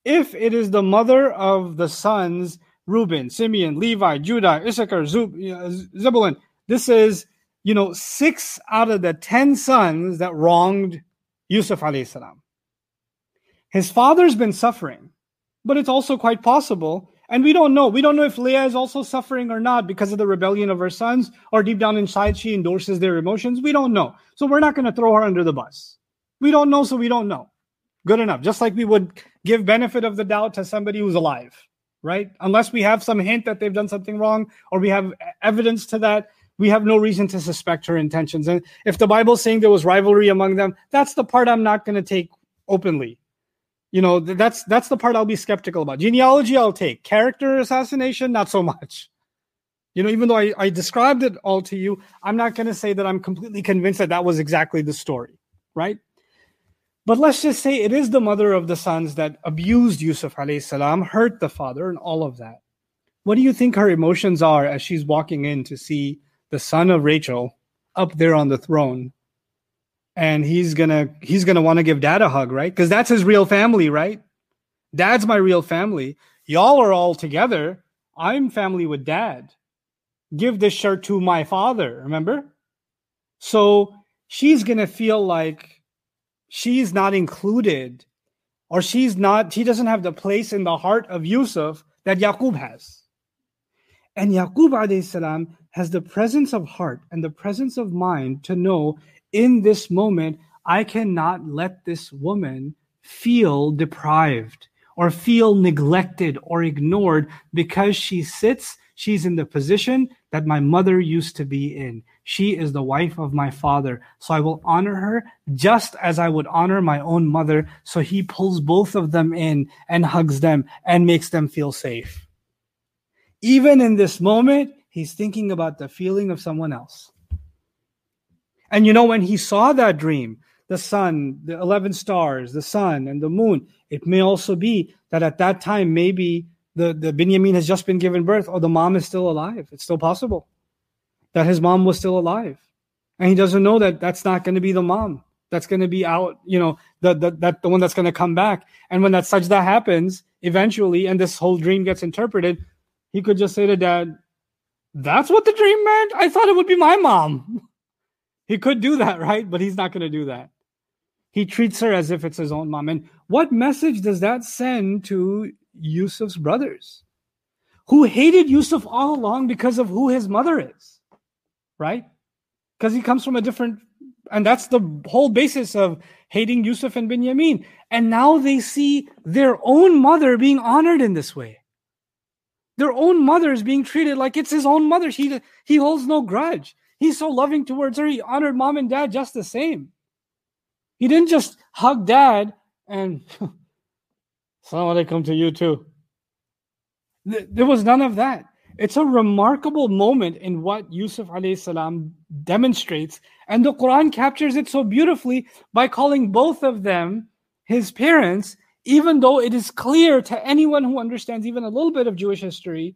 If it is the mother of the sons Reuben, Simeon, Levi, Judah, Issachar, Zebulun. This is you know, six out of the 10 sons that wronged Yusuf alayhi salam. His father's been suffering, but it's also quite possible. And we don't know. We don't know if Leah is also suffering or not because of the rebellion of her sons, or deep down inside she endorses their emotions. We don't know. So we're not going to throw her under the bus. We don't know, so we don't know. Good enough. Just like we would give benefit of the doubt to somebody who's alive, right? Unless we have some hint that they've done something wrong or we have evidence to that, we have no reason to suspect her intentions. And if the Bible's saying there was rivalry among them, that's the part I'm not going to take openly. You know that's that's the part i'll be skeptical about. Genealogy i'll take. Character assassination not so much. You know even though i, I described it all to you i'm not going to say that i'm completely convinced that that was exactly the story right but let's just say it is the mother of the sons that abused yusuf alayhi salam hurt the father and all of that what do you think her emotions are as she's walking in to see the son of rachel up there on the throne and he's gonna he's gonna want to give dad a hug, right? Because that's his real family, right? Dad's my real family. Y'all are all together. I'm family with dad. Give this shirt to my father, remember? So she's gonna feel like she's not included, or she's not, she doesn't have the place in the heart of Yusuf that Yaqub has. And Yaqub alayhi salam has the presence of heart and the presence of mind to know in this moment, I cannot let this woman feel deprived or feel neglected or ignored because she sits, she's in the position that my mother used to be in. She is the wife of my father. So I will honor her just as I would honor my own mother. So he pulls both of them in and hugs them and makes them feel safe. Even in this moment, he's thinking about the feeling of someone else. And you know, when he saw that dream, the sun, the 11 stars, the sun, and the moon, it may also be that at that time, maybe the, the Binyamin has just been given birth or the mom is still alive. It's still possible that his mom was still alive. And he doesn't know that that's not going to be the mom. That's going to be out, you know, the, the, that the one that's going to come back. And when that sajda happens, eventually, and this whole dream gets interpreted, he could just say to dad, That's what the dream meant? I thought it would be my mom. He could do that, right? But he's not going to do that. He treats her as if it's his own mom. And what message does that send to Yusuf's brothers who hated Yusuf all along because of who his mother is, right? Because he comes from a different, and that's the whole basis of hating Yusuf and Binyamin. And now they see their own mother being honored in this way. Their own mother is being treated like it's his own mother. He, he holds no grudge. He's so loving towards her. He honored mom and dad just the same. He didn't just hug dad and Assalamu alaikum to you too. There was none of that. It's a remarkable moment in what Yusuf alayhi salam demonstrates, and the Quran captures it so beautifully by calling both of them his parents, even though it is clear to anyone who understands even a little bit of Jewish history,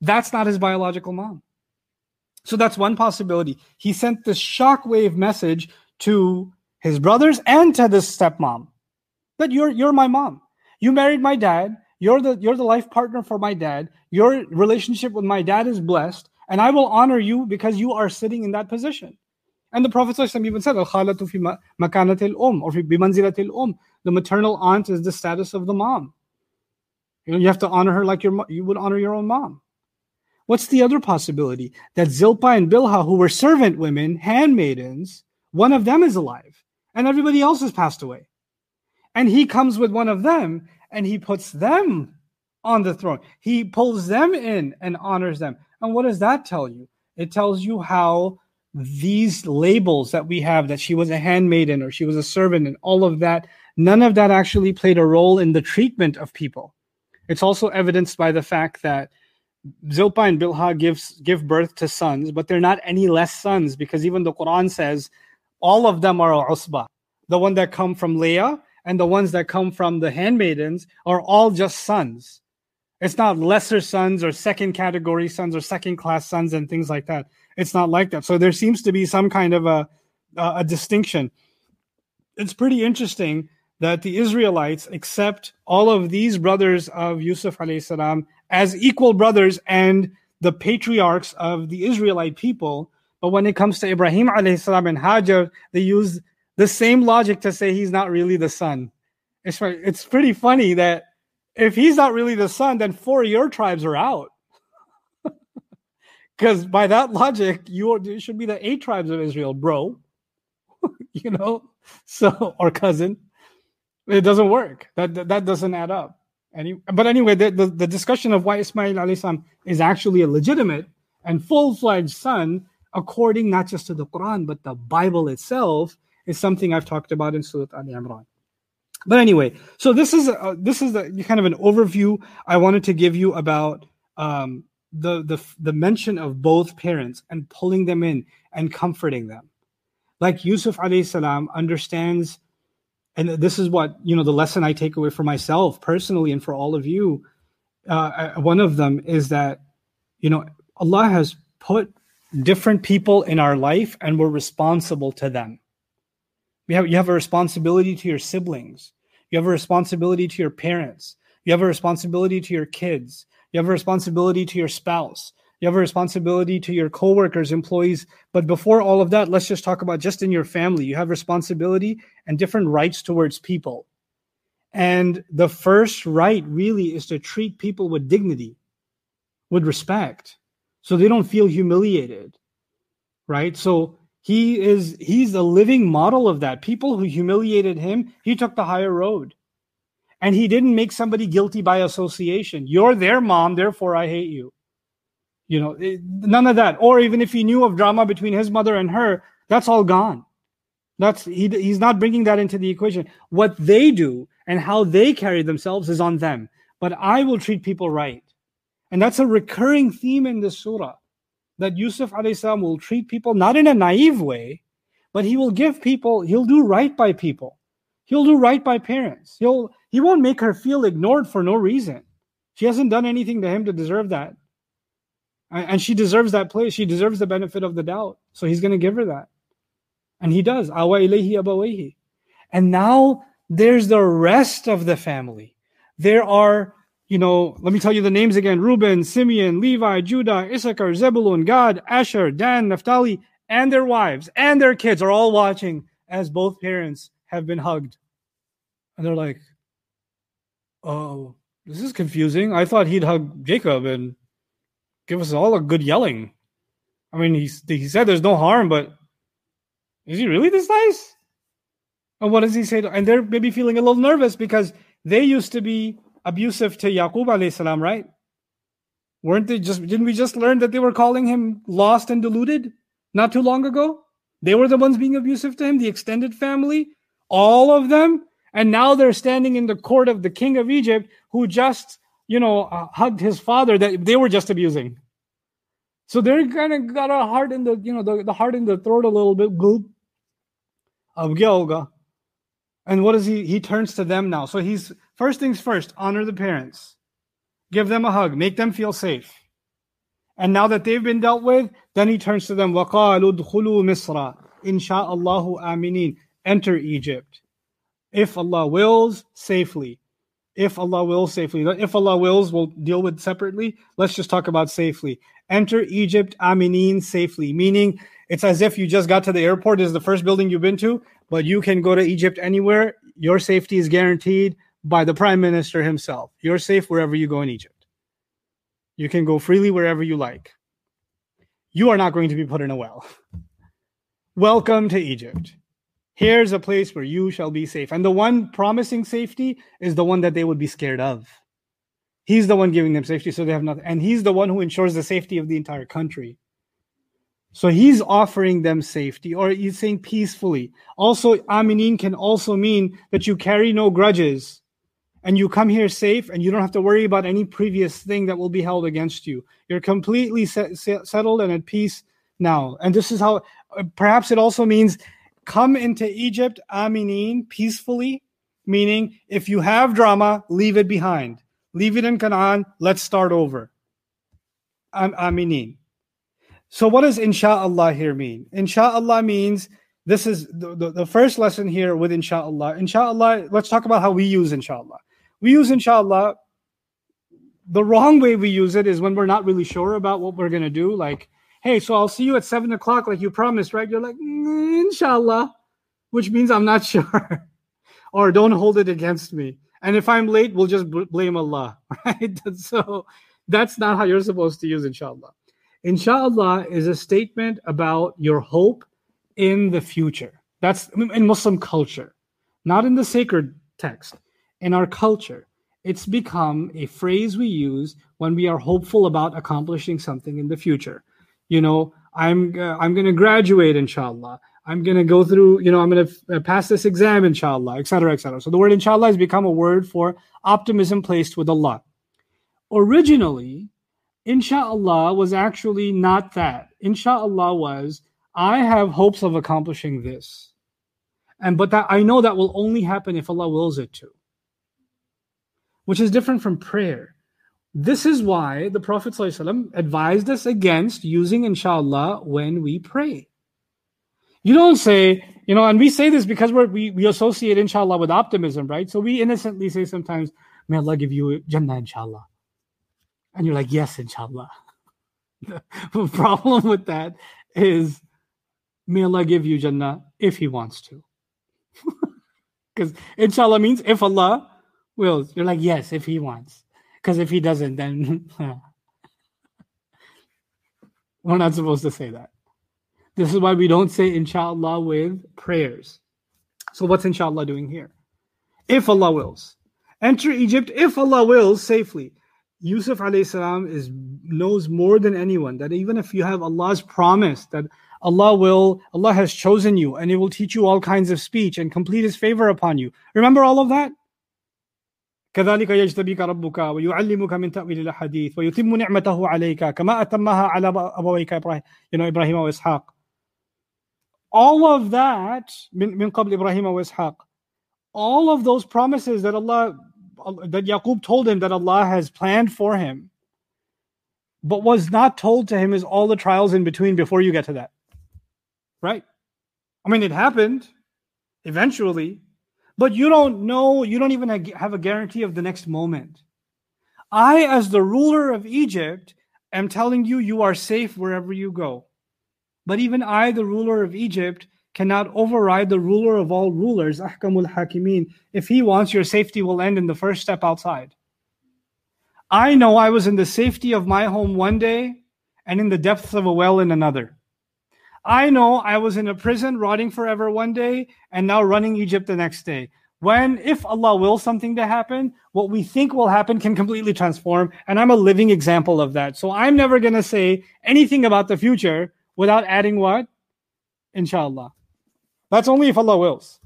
that's not his biological mom. So that's one possibility. He sent this shockwave message to his brothers and to this stepmom that you're you're my mom. You married my dad. You're the you're the life partner for my dad. Your relationship with my dad is blessed, and I will honor you because you are sitting in that position. And the Prophet even said, Al-khalatu fi makanatil um or fi bimanzilatil um. The maternal aunt is the status of the mom. You know, you have to honor her like your you would honor your own mom. What's the other possibility? That Zilpah and Bilhah, who were servant women, handmaidens, one of them is alive and everybody else has passed away. And he comes with one of them and he puts them on the throne. He pulls them in and honors them. And what does that tell you? It tells you how these labels that we have that she was a handmaiden or she was a servant and all of that, none of that actually played a role in the treatment of people. It's also evidenced by the fact that Zilpah and Bilhah gives give birth to sons, but they're not any less sons because even the Quran says all of them are usba. The one that come from Leah and the ones that come from the handmaidens are all just sons. It's not lesser sons or second category sons or second class sons and things like that. It's not like that. So there seems to be some kind of a a, a distinction. It's pretty interesting that the Israelites accept all of these brothers of Yusuf alayhi salam as equal brothers and the patriarchs of the Israelite people But when it comes to Ibrahim alayhi salam and Hajar, they use the same logic to say he's not really the son. It's, it's pretty funny that if he's not really the son, then four of your tribes are out. Because by that logic, you, are, you should be the eight tribes of Israel, bro. you know, so or cousin. It doesn't work. That that, that doesn't add up. Any, but anyway, the, the, the discussion of why Ismail alayhi is actually a legitimate and full-fledged son, according not just to the Quran but the Bible itself, is something I've talked about in Surah Al Imran. But anyway, so this is a, this is kind of an overview I wanted to give you about um, the the the mention of both parents and pulling them in and comforting them. Like Yusuf alayhi salam understands, and this is what you know the lesson I take away for myself personally and for all of you. Uh, one of them is that you know Allah has put different people in our life and we're responsible to them. You have, you have a responsibility to your siblings. You have a responsibility to your parents. You have a responsibility to your kids. You have a responsibility to your spouse. You have a responsibility to your coworkers, employees. But before all of that, let's just talk about just in your family. You have responsibility and different rights towards people. And the first right really is to treat people with dignity, with respect, so they don't feel humiliated. Right? So he is he's a living model of that. People who humiliated him, he took the higher road. And he didn't make somebody guilty by association. You're their mom, therefore I hate you. You know, none of that. Or even if he knew of drama between his mother and her, that's all gone. That's he, he's not bringing that into the equation. What they do and how they carry themselves is on them. But I will treat people right. And that's a recurring theme in this surah that Yusuf salam will treat people not in a naive way, but he will give people, he'll do right by people. He'll do right by parents. He'll he won't make her feel ignored for no reason. She hasn't done anything to him to deserve that. And she deserves that place. She deserves the benefit of the doubt. So he's going to give her that. And he does. Ilayhi. And now there's the rest of the family. There are you know, let me tell you the names again Reuben, Simeon, Levi, Judah, Issachar, Zebulun, Gad, Asher, Dan, Naphtali, and their wives and their kids are all watching as both parents have been hugged. And they're like, oh, this is confusing. I thought he'd hug Jacob and give us all a good yelling. I mean, he, he said there's no harm, but is he really this nice? And what does he say? To, and they're maybe feeling a little nervous because they used to be abusive to Yaqub alayhi salam, right? Weren't they just didn't we just learn that they were calling him lost and deluded not too long ago? They were the ones being abusive to him, the extended family, all of them. And now they're standing in the court of the king of Egypt who just, you know, uh, hugged his father that they were just abusing. So they're kind of got a heart in the, you know, the, the heart in the throat a little bit. Of and what does he? He turns to them now. So he's first things first, honor the parents, give them a hug, make them feel safe. And now that they've been dealt with, then he turns to them, وَقَالُوا دْخُلُوا مِصْرَ إِنْ aminin. Enter Egypt. If Allah wills, safely. If Allah wills, safely. If Allah wills, we'll deal with separately. Let's just talk about safely. Enter Egypt aminin safely, meaning it's as if you just got to the airport. This is the first building you've been to but you can go to Egypt anywhere. Your safety is guaranteed by the prime minister himself. You're safe wherever you go in Egypt. You can go freely wherever you like. You are not going to be put in a well. Welcome to Egypt. Here's a place where you shall be safe. And the one promising safety is the one that they would be scared of. He's the one giving them safety, so they have nothing. And he's the one who ensures the safety of the entire country. So he's offering them safety, or he's saying peacefully. Also, aminin can also mean that you carry no grudges and you come here safe and you don't have to worry about any previous thing that will be held against you. You're completely set, set, settled and at peace now. And this is how, perhaps it also means come into Egypt, aminin, peacefully, meaning if you have drama, leave it behind. Leave it in Canaan, let's start over. Am- aminin. So, what does insha'Allah here mean? Insha'Allah means this is the, the, the, first lesson here with insha'Allah. Insha'Allah, let's talk about how we use insha'Allah. We use insha'Allah. The wrong way we use it is when we're not really sure about what we're going to do. Like, hey, so I'll see you at seven o'clock like you promised, right? You're like, mm, inshallah, which means I'm not sure. or don't hold it against me. And if I'm late, we'll just blame Allah, right? so that's not how you're supposed to use inshallah. Inshallah is a statement about your hope in the future. That's in Muslim culture, not in the sacred text. In our culture, it's become a phrase we use when we are hopeful about accomplishing something in the future. You know, I'm uh, I'm going to graduate, inshallah. I'm going to go through, you know, I'm going to f- uh, pass this exam, inshallah, etc., etc. So the word inshallah has become a word for optimism placed with Allah. Originally, inshallah was actually not that. Inshallah was, I have hopes of accomplishing this. And but that I know that will only happen if Allah wills it to. Which is different from prayer. This is why the Prophet ﷺ advised us against using inshallah when we pray. You don't say, you know, and we say this because we we associate inshallah with optimism, right? So we innocently say sometimes, may Allah give you Jannah inshallah. And you're like, yes, inshallah. the problem with that is, may Allah give you Jannah if He wants to. Because inshallah means if Allah wills. You're like, yes, if He wants. Because if He doesn't, then we're not supposed to say that. This is why we don't say inshallah with prayers. So, what's inshallah doing here? If Allah wills. Enter Egypt if Allah wills safely. Yusuf salam is knows more than anyone that even if you have Allah's promise that Allah will Allah has chosen you and He will teach you all kinds of speech and complete His favor upon you. Remember all of that. كذلك يجتبيك ربك ويعلمك من تأويل الأحاديث ويتم نعمته عليك كما أتمها على أبويك إبراهيم you know إبراهيم وإسحاق all of that من, من قبل إبراهيم وإسحاق all of those promises that Allah that Yaqub told him that Allah has planned for him, but was not told to him is all the trials in between before you get to that. Right? I mean, it happened eventually, but you don't know, you don't even have a guarantee of the next moment. I, as the ruler of Egypt, am telling you, you are safe wherever you go. But even I, the ruler of Egypt, cannot override the ruler of all rulers, Ahkamul Hakimin. If he wants, your safety will end in the first step outside. I know I was in the safety of my home one day and in the depths of a well in another. I know I was in a prison rotting forever one day and now running Egypt the next day. When, if Allah wills something to happen, what we think will happen can completely transform. And I'm a living example of that. So I'm never going to say anything about the future without adding what? Inshallah. That's only if Allah wills.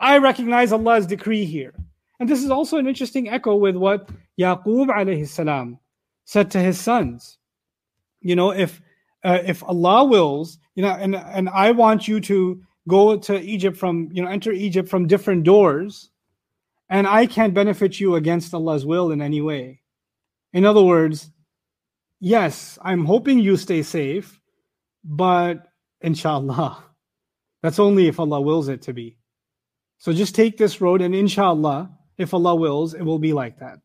I recognize Allah's decree here. And this is also an interesting echo with what Yaqub alayhi salam said to his sons. You know, if uh, if Allah wills, you know, and and I want you to go to Egypt from, you know, enter Egypt from different doors, and I can't benefit you against Allah's will in any way. In other words, yes, I'm hoping you stay safe, but inshallah, that's only if Allah wills it to be. So just take this road, and inshallah, if Allah wills, it will be like that.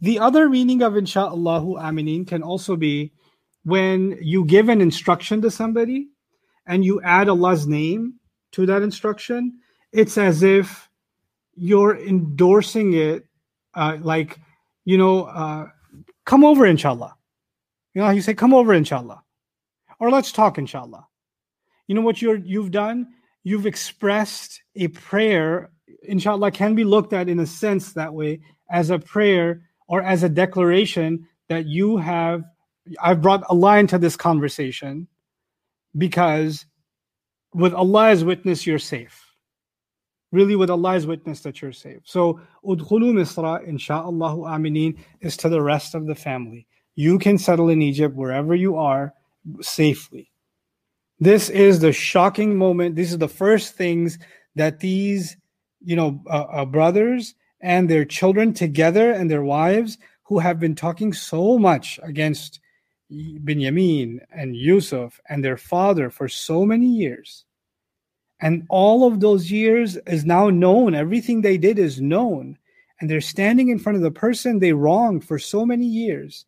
The other meaning of insha'Allahu aminin can also be when you give an instruction to somebody and you add Allah's name to that instruction, it's as if you're endorsing it, uh, like, you know, uh, come over, inshallah. You know, you say, come over, inshallah. Or let's talk, inshallah you know what you're you've done you've expressed a prayer inshallah can be looked at in a sense that way as a prayer or as a declaration that you have i've brought allah into this conversation because with Allah's witness you're safe. Really with Allah's witness that you're safe. So udkhulu misra insha'allahu aminin is to the rest of the family. You can settle in egypt wherever you are safely. This is the shocking moment. This is the first things that these, you know, uh, uh, brothers and their children together and their wives who have been talking so much against Binyamin and Yusuf and their father for so many years. And all of those years is now known. Everything they did is known. And they're standing in front of the person they wronged for so many years.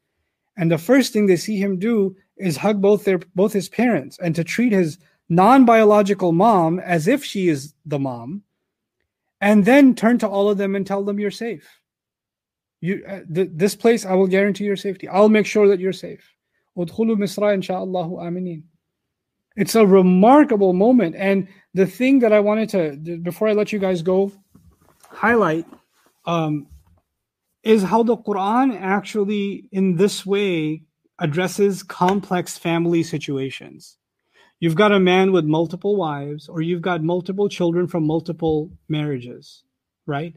And the first thing they see him do is hug both their both his parents and to treat his non-biological mom as if she is the mom and then turn to all of them and tell them you're safe you uh, th- this place i will guarantee your safety i'll make sure that you're safe it's a remarkable moment. And the thing that i wanted to before i let you guys go highlight um, is how the quran actually in this way addresses complex family situations. You've got a man with multiple wives or you've got multiple children from multiple marriages right?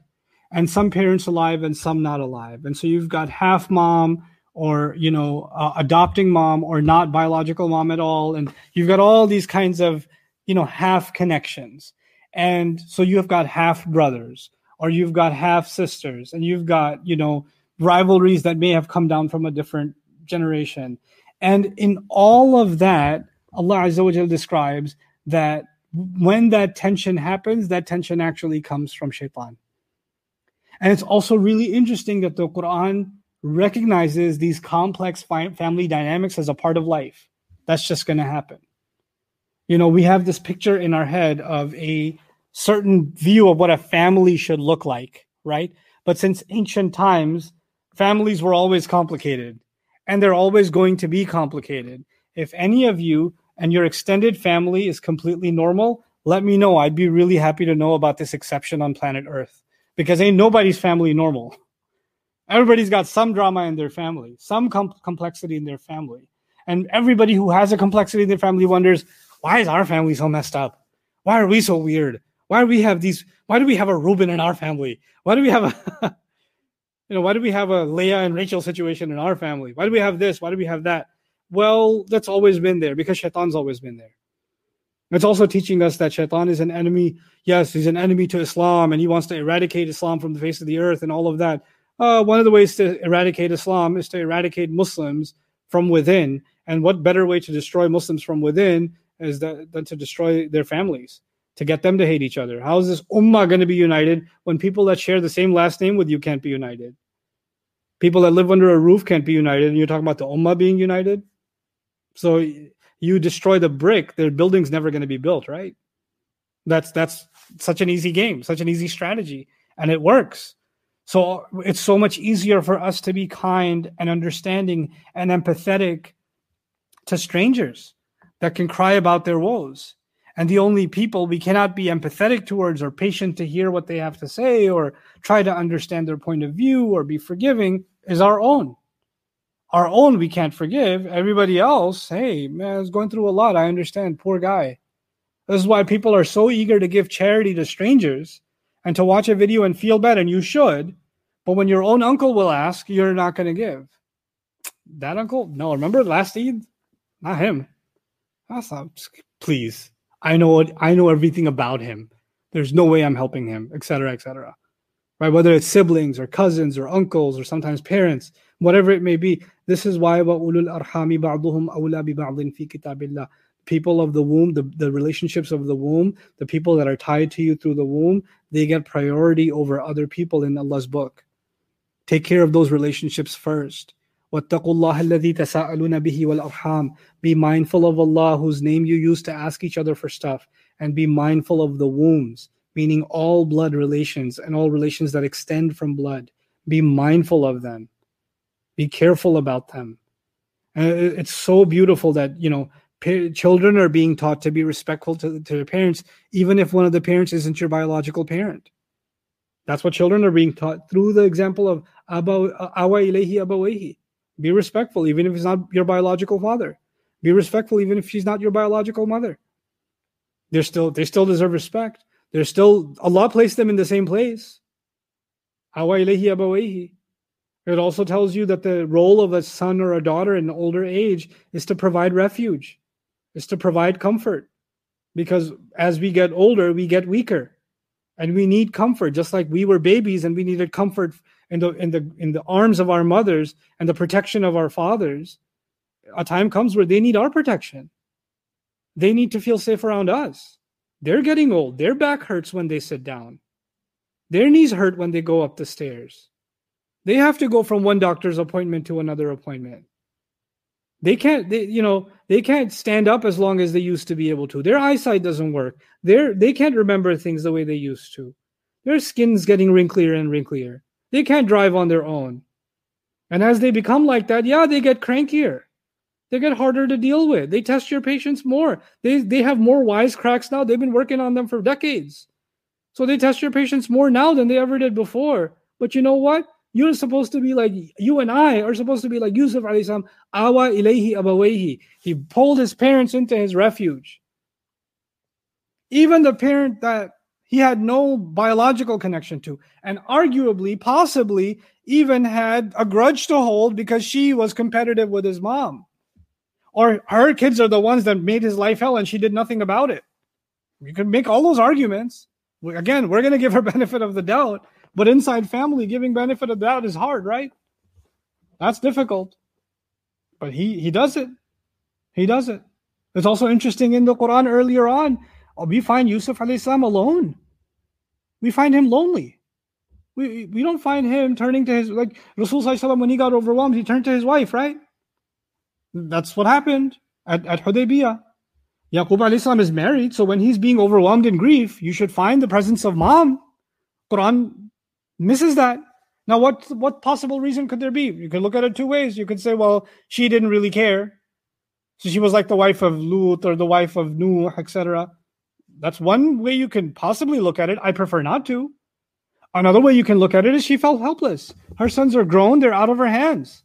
And some parents alive and some not alive. And so you've got half mom or you know uh, adopting mom or not biological mom at all. And you've got all these kinds of you know half connections. And so you've got half brothers or you've got half sisters and you've got you know rivalries that may have come down from a different generation. And in all of that Allah Azza describes that when that tension happens, that tension actually comes from shaitan. And it's also really interesting that the Quran recognizes these complex family dynamics as a part of life. That's just going to happen. You know, we have this picture in our head of a certain view of what a family should look like, right? But since ancient times, families were always complicated and they're always going to be complicated. If any of you and your extended family is completely normal, let me know. I'd be really happy to know about this exception on planet Earth because ain't nobody's family normal. Everybody's got some drama in their family, some com- complexity in their family. And everybody who has a complexity in their family wonders, why is our family so messed up? Why are we so weird? Why do we have these? Why do we have a Reuben in our family? Why do we have a, you know, why do we have a Leah and Rachel situation in our family? Why do we have this? Why do we have that? Well, that's always been there because shaitan's always been there. It's also teaching us that shaitan is an enemy. Yes, he's an enemy to Islam and he wants to eradicate Islam from the face of the earth and all of that. Uh, one of the ways to eradicate Islam is to eradicate Muslims from within. And what better way to destroy Muslims from within is that, than to destroy their families, to get them to hate each other? How is this ummah going to be united when people that share the same last name with you can't be united? People that live under a roof can't be united. And you're talking about the ummah being united? So you destroy the brick, their building's never going to be built, right? That's that's such an easy game, such an easy strategy, and it works. So it's so much easier for us to be kind and understanding and empathetic to strangers that can cry about their woes. And the only people we cannot be empathetic towards or patient to hear what they have to say or try to understand their point of view or be forgiving is our own our own we can't forgive. Everybody else, hey, man, is going through a lot. I understand. Poor guy. This is why people are so eager to give charity to strangers and to watch a video and feel bad, and you should. But when your own uncle will ask, you're not going to give. That uncle? No, remember last Eid? Not him. That's not, please. I know I know everything about him. There's no way I'm helping him, etc., etc. Right? Whether it's siblings or cousins or uncles or sometimes parents, whatever it may be. This is why people of the womb, the, the relationships of the womb, the people that are tied to you through the womb, they get priority over other people in Allah's book. Take care of those relationships first. Be mindful of Allah, whose name you use to ask each other for stuff, and be mindful of the wombs, meaning all blood relations and all relations that extend from blood. Be mindful of them. Be careful about them. And it's so beautiful that, you know, children are being taught to be respectful to, to their parents, even if one of the parents isn't your biological parent. That's what children are being taught through the example of awa ilayhi abawayhi. Be respectful, even if it's not your biological father. Be respectful, even if she's not your biological mother. They're still they still deserve respect. They're still Allah placed them in the same place. Awa ilayhi abawayhi. It also tells you that the role of a son or a daughter in older age is to provide refuge, is to provide comfort. Because as we get older, we get weaker. And we need comfort, just like we were babies and we needed comfort in the in the in the arms of our mothers and the protection of our fathers. A time comes where they need our protection. They need to feel safe around us. They're getting old. Their back hurts when they sit down. Their knees hurt when they go up the stairs they have to go from one doctor's appointment to another appointment. They can't, they, you know, they can't stand up as long as they used to be able to. Their eyesight doesn't work. They're, they can't remember things the way they used to. Their skin's getting wrinklier and wrinklier. They can't drive on their own. And as they become like that, yeah, they get crankier. They get harder to deal with. They test your patience more. They, they have more wisecracks now. They've been working on them for decades. So they test your patience more now than they ever did before. But you know what? You're supposed to be like you and I are supposed to be like Yusuf alayhi salam, awa ilayhi abawayhi. He pulled his parents into his refuge. Even the parent that he had no biological connection to, and arguably, possibly, even had a grudge to hold because she was competitive with his mom. Or her kids are the ones that made his life hell and she did nothing about it. You can make all those arguments. Again, we're going to give her benefit of the doubt. But inside family, giving benefit of doubt is hard, right? That's difficult. But he he does it. He does it. It's also interesting in the Quran earlier on, oh, we find Yusuf salam alone. We find him lonely. We, we don't find him turning to his like Rasul when he got overwhelmed, he turned to his wife, right? That's what happened at, at Hudaybiyah. Yaqub salam is married, so when he's being overwhelmed in grief, you should find the presence of mom. Quran misses that. Now, what what possible reason could there be? You could look at it two ways. You could say, well, she didn't really care, so she was like the wife of Lut or the wife of Nuh, etc. That's one way you can possibly look at it. I prefer not to. Another way you can look at it is she felt helpless. Her sons are grown; they're out of her hands.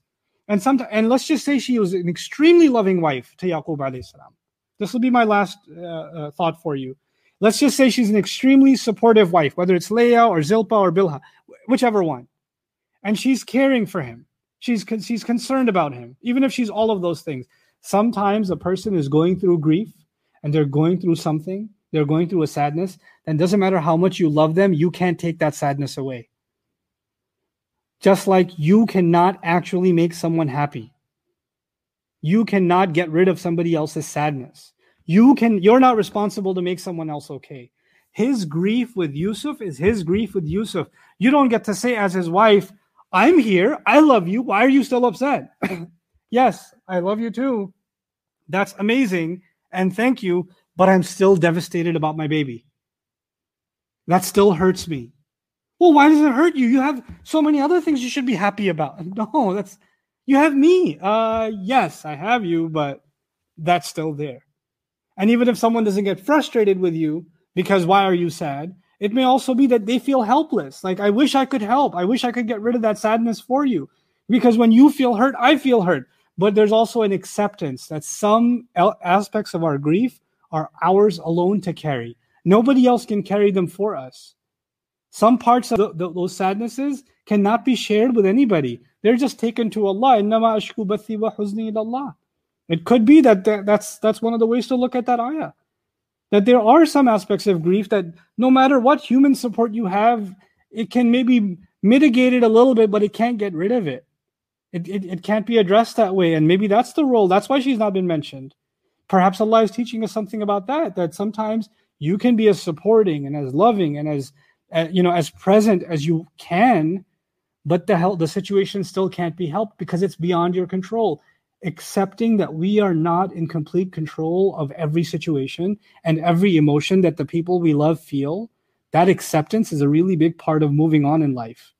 And sometimes, and let's just say she was an extremely loving wife to Yaqub salam. This will be my last uh, uh, thought for you. Let's just say she's an extremely supportive wife, whether it's Leah or Zilpa or Bilha whichever one. And she's caring for him. She's she's concerned about him, even if she's all of those things. Sometimes a person is going through grief and they're going through something, they're going through a sadness, then doesn't matter how much you love them, you can't take that sadness away. Just like you cannot actually make someone happy. You cannot get rid of somebody else's sadness. You can you're not responsible to make someone else okay. His grief with Yusuf is his grief with Yusuf. You don't get to say, as his wife, I'm here. I love you. Why are you still upset? yes, I love you too. That's amazing. And thank you. But I'm still devastated about my baby. That still hurts me. Well, why does it hurt you? You have so many other things you should be happy about. No, that's you have me. Uh yes, I have you, but that's still there. And even if someone doesn't get frustrated with you, because why are you sad? It may also be that they feel helpless. Like, I wish I could help. I wish I could get rid of that sadness for you. Because when you feel hurt, I feel hurt. But there's also an acceptance that some aspects of our grief are ours alone to carry. Nobody else can carry them for us. Some parts of the, the, those sadnesses cannot be shared with anybody. They're just taken to Allah. It could be that that's that's one of the ways to look at that ayah that there are some aspects of grief that no matter what human support you have, it can maybe mitigate it a little bit, but it can't get rid of it. It, it, it can't be addressed that way. And maybe that's the role. That's why she's not been mentioned. Perhaps Allah is teaching us something about that, that sometimes you can be as supporting and as loving and as, uh, you know, as present as you can, but the help, the situation still can't be helped because it's beyond your control accepting that we are not in complete control of every situation and every emotion that the people we love feel that acceptance is a really big part of moving on in life.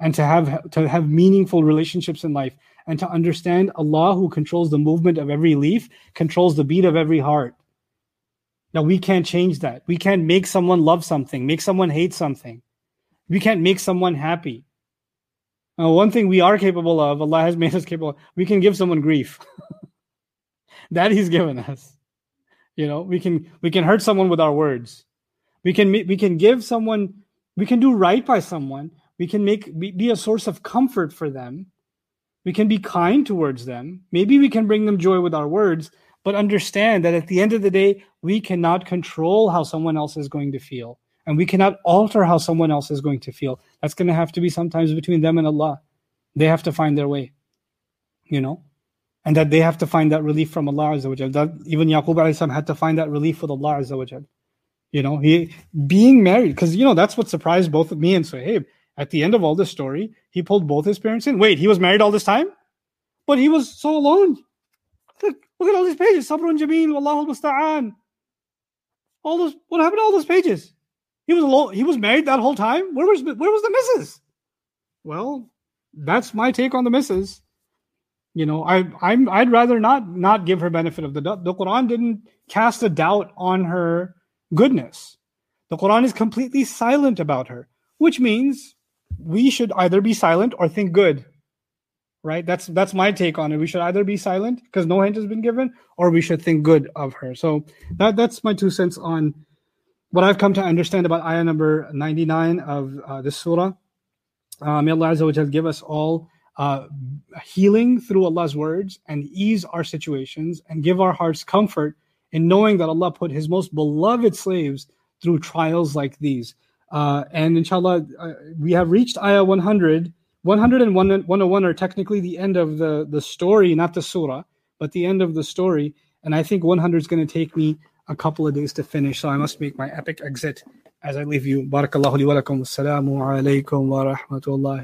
And to have to have meaningful relationships in life and to understand Allah who controls the movement of every leaf controls the beat of every heart. Now we can't change that. We can't make someone love something make someone hate something. We can't make someone happy uh, one thing we are capable of, Allah has made us capable. Of, we can give someone grief. that He's given us. You know, we can we can hurt someone with our words. We can we can give someone. We can do right by someone. We can make be a source of comfort for them. We can be kind towards them. Maybe we can bring them joy with our words, but understand that at the end of the day, we cannot control how someone else is going to feel and we cannot alter how someone else is going to feel. That's going to have to be sometimes between them and Allah. They have to find their way, you know, and that they have to find that relief from Allah Azza wa That even Yaqub had to find that relief with Allah Azza wa You know, he being married because you know that's what surprised both of me and Suhaib. At the end of all this story, he pulled both his parents in. Wait, he was married all this time, but he was so alone. Look, look at all these pages. Sabrun Jameel, Wallahu musta'an. All those, what happened to all those pages? He was alone. He was married that whole time. Where was where was the missus? Well, that's my take on the missus. You know, I I'm I'd rather not not give her benefit of the doubt. The Quran didn't cast a doubt on her goodness. The Quran is completely silent about her, which means we should either be silent or think good. Right? That's that's my take on it. We should either be silent because no hint has been given, or we should think good of her. So that that's my two cents on what I've come to understand about ayah number 99 of uh, this surah. Uh, may Allah Azza wa give us all uh, healing through Allah's words and ease our situations and give our hearts comfort in knowing that Allah put His most beloved slaves through trials like these. Uh, and inshallah, uh, we have reached ayah 100. 100 and 101 are technically the end of the, the story, not the surah, but the end of the story. And I think 100 is going to take me a couple of days to finish, so I must make my epic exit as I leave you. Barakallahu li wa lakum. Assalamu alaikum wa rahmatullahi.